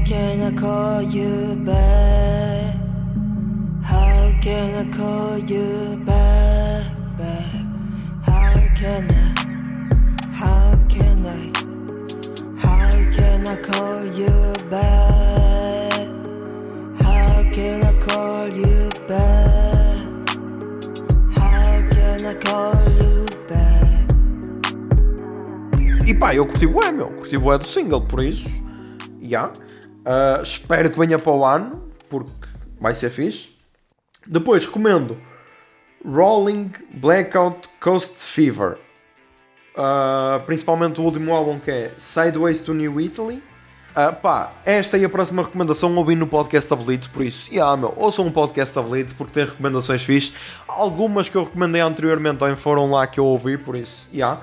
can I call e pá, eu curti bué, meu. Curti bué do single, por isso. Já. Yeah. Uh, espero que venha para o ano, porque vai ser fixe. Depois, recomendo Rolling Blackout Coast Fever. Uh, principalmente o último álbum que é Sideways to New Italy. Uh, pá, esta e a próxima recomendação ouvi no podcast da Blitz, por isso, yeah, meu, ouçam um podcast da Blitz porque tem recomendações fixes. Algumas que eu recomendei anteriormente também foram lá que eu ouvi, por isso, yeah.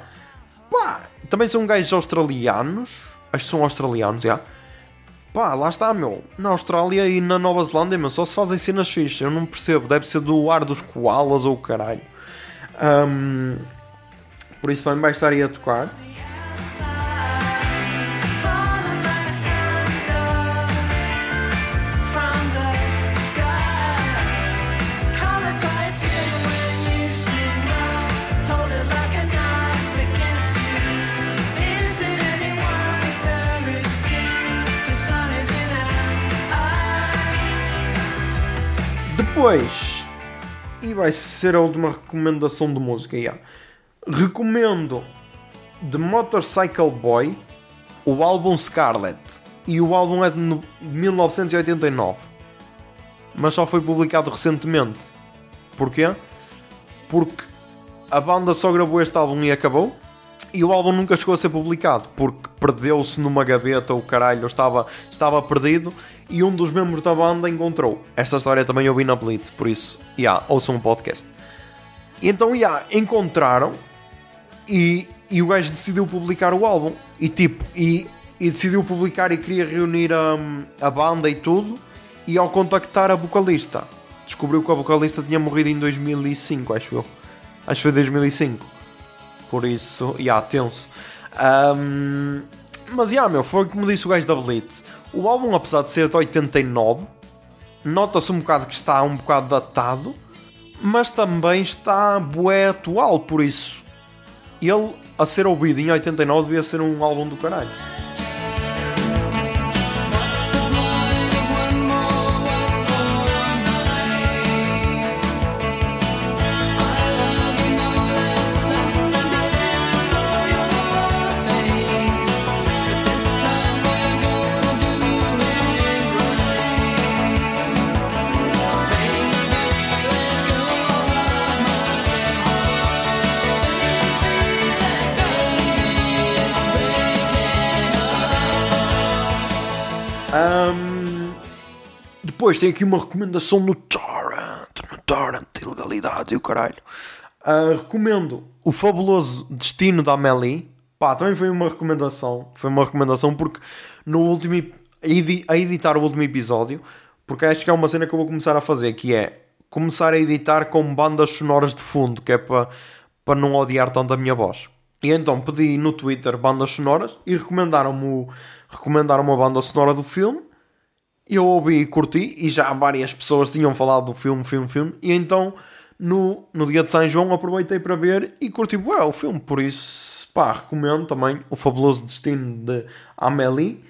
Pá, também são gajos australianos, acho que são australianos, já. Pá, lá está, meu. Na Austrália e na Nova Zelândia, meu, só se fazem cenas fixes. Eu não percebo, deve ser do ar dos koalas ou o caralho. Um, por isso também vai estar aí a tocar. Depois, e vai ser a última recomendação de música, yeah. recomendo The Motorcycle Boy, o álbum Scarlet, e o álbum é de 1989, mas só foi publicado recentemente. Porquê? Porque a banda só gravou este álbum e acabou, e o álbum nunca chegou a ser publicado, porque perdeu-se numa gaveta, o caralho estava, estava perdido, e um dos membros da banda encontrou. Esta história também eu vi na Blitz, por isso, yeah, ouçam um podcast. E então, yeah, encontraram e, e o gajo decidiu publicar o álbum. E tipo, e, e decidiu publicar e queria reunir a, a banda e tudo. E ao contactar a vocalista, descobriu que a vocalista tinha morrido em 2005, acho eu. Acho que foi 2005. Por isso, já, yeah, tenso. Um, mas, yeah, meu, foi como disse o gajo da Blitz. O álbum, apesar de ser de 89, nota-se um bocado que está um bocado datado, mas também está bué atual, por isso. Ele, a ser ouvido em 89, devia ser um álbum do caralho. Depois tem aqui uma recomendação no Torrent, no Torrent, ilegalidade e o caralho. Uh, recomendo o fabuloso Destino da Amélie. Pá, também foi uma recomendação. Foi uma recomendação porque no último a editar o último episódio, porque acho que é uma cena que eu vou começar a fazer, que é começar a editar com bandas sonoras de fundo, que é para, para não odiar tanto a minha voz. E então pedi no Twitter bandas sonoras e recomendaram-me recomendaram uma banda sonora do filme. Eu ouvi e curti, e já várias pessoas tinham falado do filme, filme, filme. E então, no, no dia de São João, aproveitei para ver e curti ué, o filme. Por isso, pá, recomendo também O Fabuloso Destino de Amélie.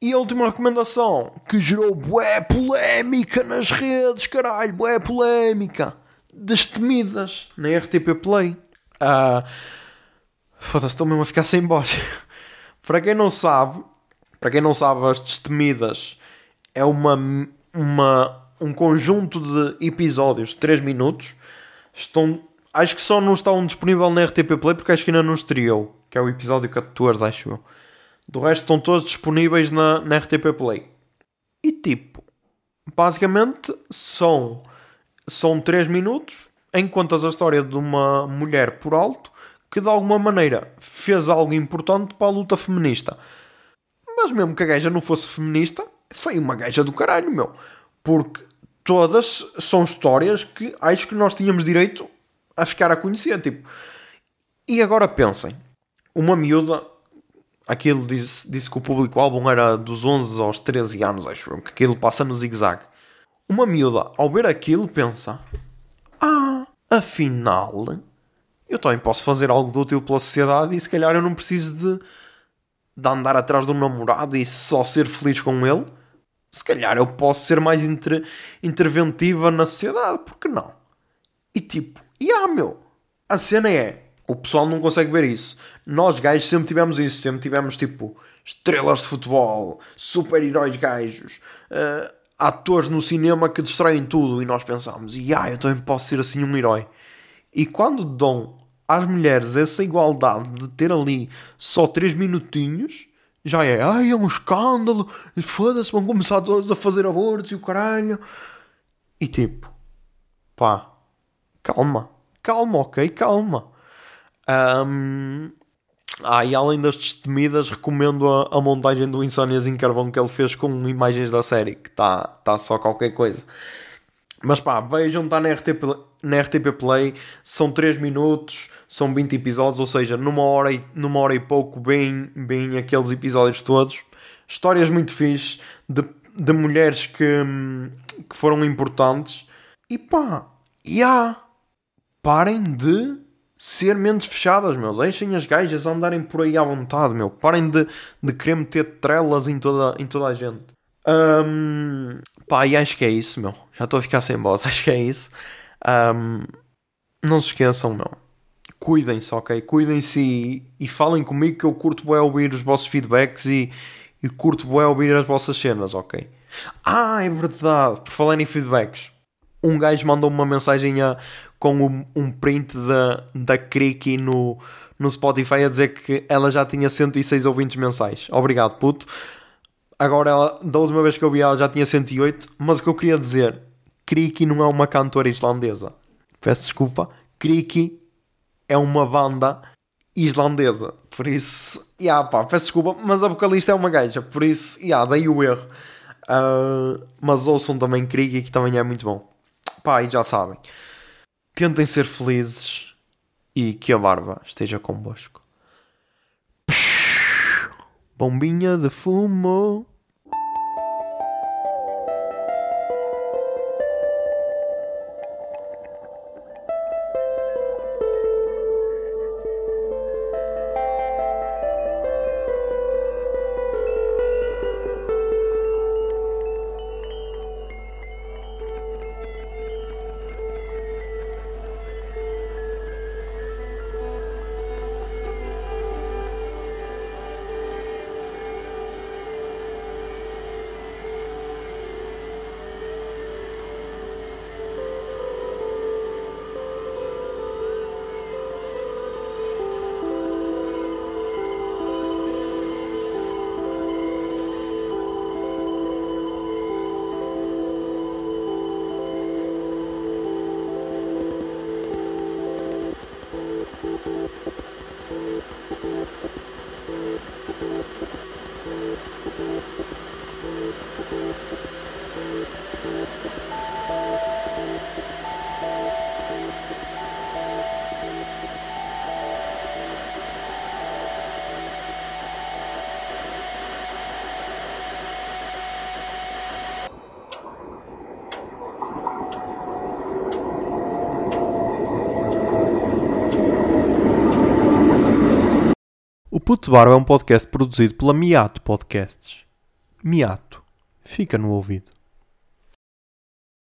E a última recomendação, que gerou bué polémica nas redes, caralho, bué polémica. Destemidas na RTP Play. Uh, Foda-se, estou mesmo a ficar sem voz. para quem não sabe, para quem não sabe, as Destemidas é uma, uma, um conjunto de episódios de 3 minutos. Estão, acho que só não estão disponível na RTP Play porque acho que ainda não estreou, que é o episódio 14, acho eu. Do resto estão todos disponíveis na, na RTP Play. E tipo, basicamente são, são 3 minutos em que contas a história de uma mulher por alto que de alguma maneira fez algo importante para a luta feminista. Mas mesmo que a gaja não fosse feminista, foi uma gaja do caralho, meu. Porque todas são histórias que acho que nós tínhamos direito a ficar a conhecer. Tipo. E agora pensem, uma miúda, aquilo disse, disse que o público-álbum era dos 11 aos 13 anos, acho que aquilo passa no zigue-zague. Uma miúda, ao ver aquilo, pensa: Ah, afinal, eu também posso fazer algo de útil pela sociedade e se calhar eu não preciso de, de andar atrás de um namorado e só ser feliz com ele. Se calhar eu posso ser mais inter, interventiva na sociedade, porque não? E tipo, e ah meu, a cena é, o pessoal não consegue ver isso. Nós gajos sempre tivemos isso, sempre tivemos tipo estrelas de futebol, super-heróis gajos, uh, atores no cinema que destroem tudo e nós pensamos, e ah, eu também posso ser assim um herói. E quando dão às mulheres essa igualdade de ter ali só 3 minutinhos, já é, ai, é um escândalo, foda-se, vão começar todos a fazer abortos e o caralho. E tipo, pá, calma, calma, ok, calma. Um, ah, e além das destemidas, recomendo a, a, montagem do Insónias em Carvão que ele fez com imagens da série, que está tá só qualquer coisa. Mas pá, vejam, está na RTP, na RTP Play, são 3 minutos, são 20 episódios, ou seja, numa hora e, numa hora e pouco, bem, bem aqueles episódios todos. Histórias muito fixes de, de mulheres que, que foram importantes. E pá, e yeah, parem de ser mentes fechadas, meu. Deixem as gajas andarem por aí à vontade, meu. Parem de, de querer meter trelas em toda, em toda a gente. Um, pá, e acho que é isso, meu. Já estou a ficar sem voz, acho que é isso. Um, não se esqueçam, meu. Cuidem-se, ok? Cuidem-se e, e, falem comigo que eu curto bem ouvir os vossos feedbacks e, e curto bem ouvir as vossas cenas, ok? Ah, é verdade. Por falar em feedbacks um gajo mandou uma mensagem a, com um, um print da, da Kriki no, no Spotify a dizer que ela já tinha 106 ouvintes mensais. Obrigado, puto. Agora, ela, da última vez que eu vi ela já tinha 108, mas o que eu queria dizer, Kriki não é uma cantora islandesa. Peço desculpa. Kriki é uma banda islandesa. Por isso, yeah, pá, peço desculpa, mas a vocalista é uma gaja. Por isso, yeah, dei o erro. Uh, mas ouçam também Kriki, que também é muito bom. Pá, e já sabem. Tentem ser felizes e que a barba esteja convosco. Bombinha de fumo. Puto Barba é um podcast produzido pela Miato Podcasts. Miato. Fica no ouvido.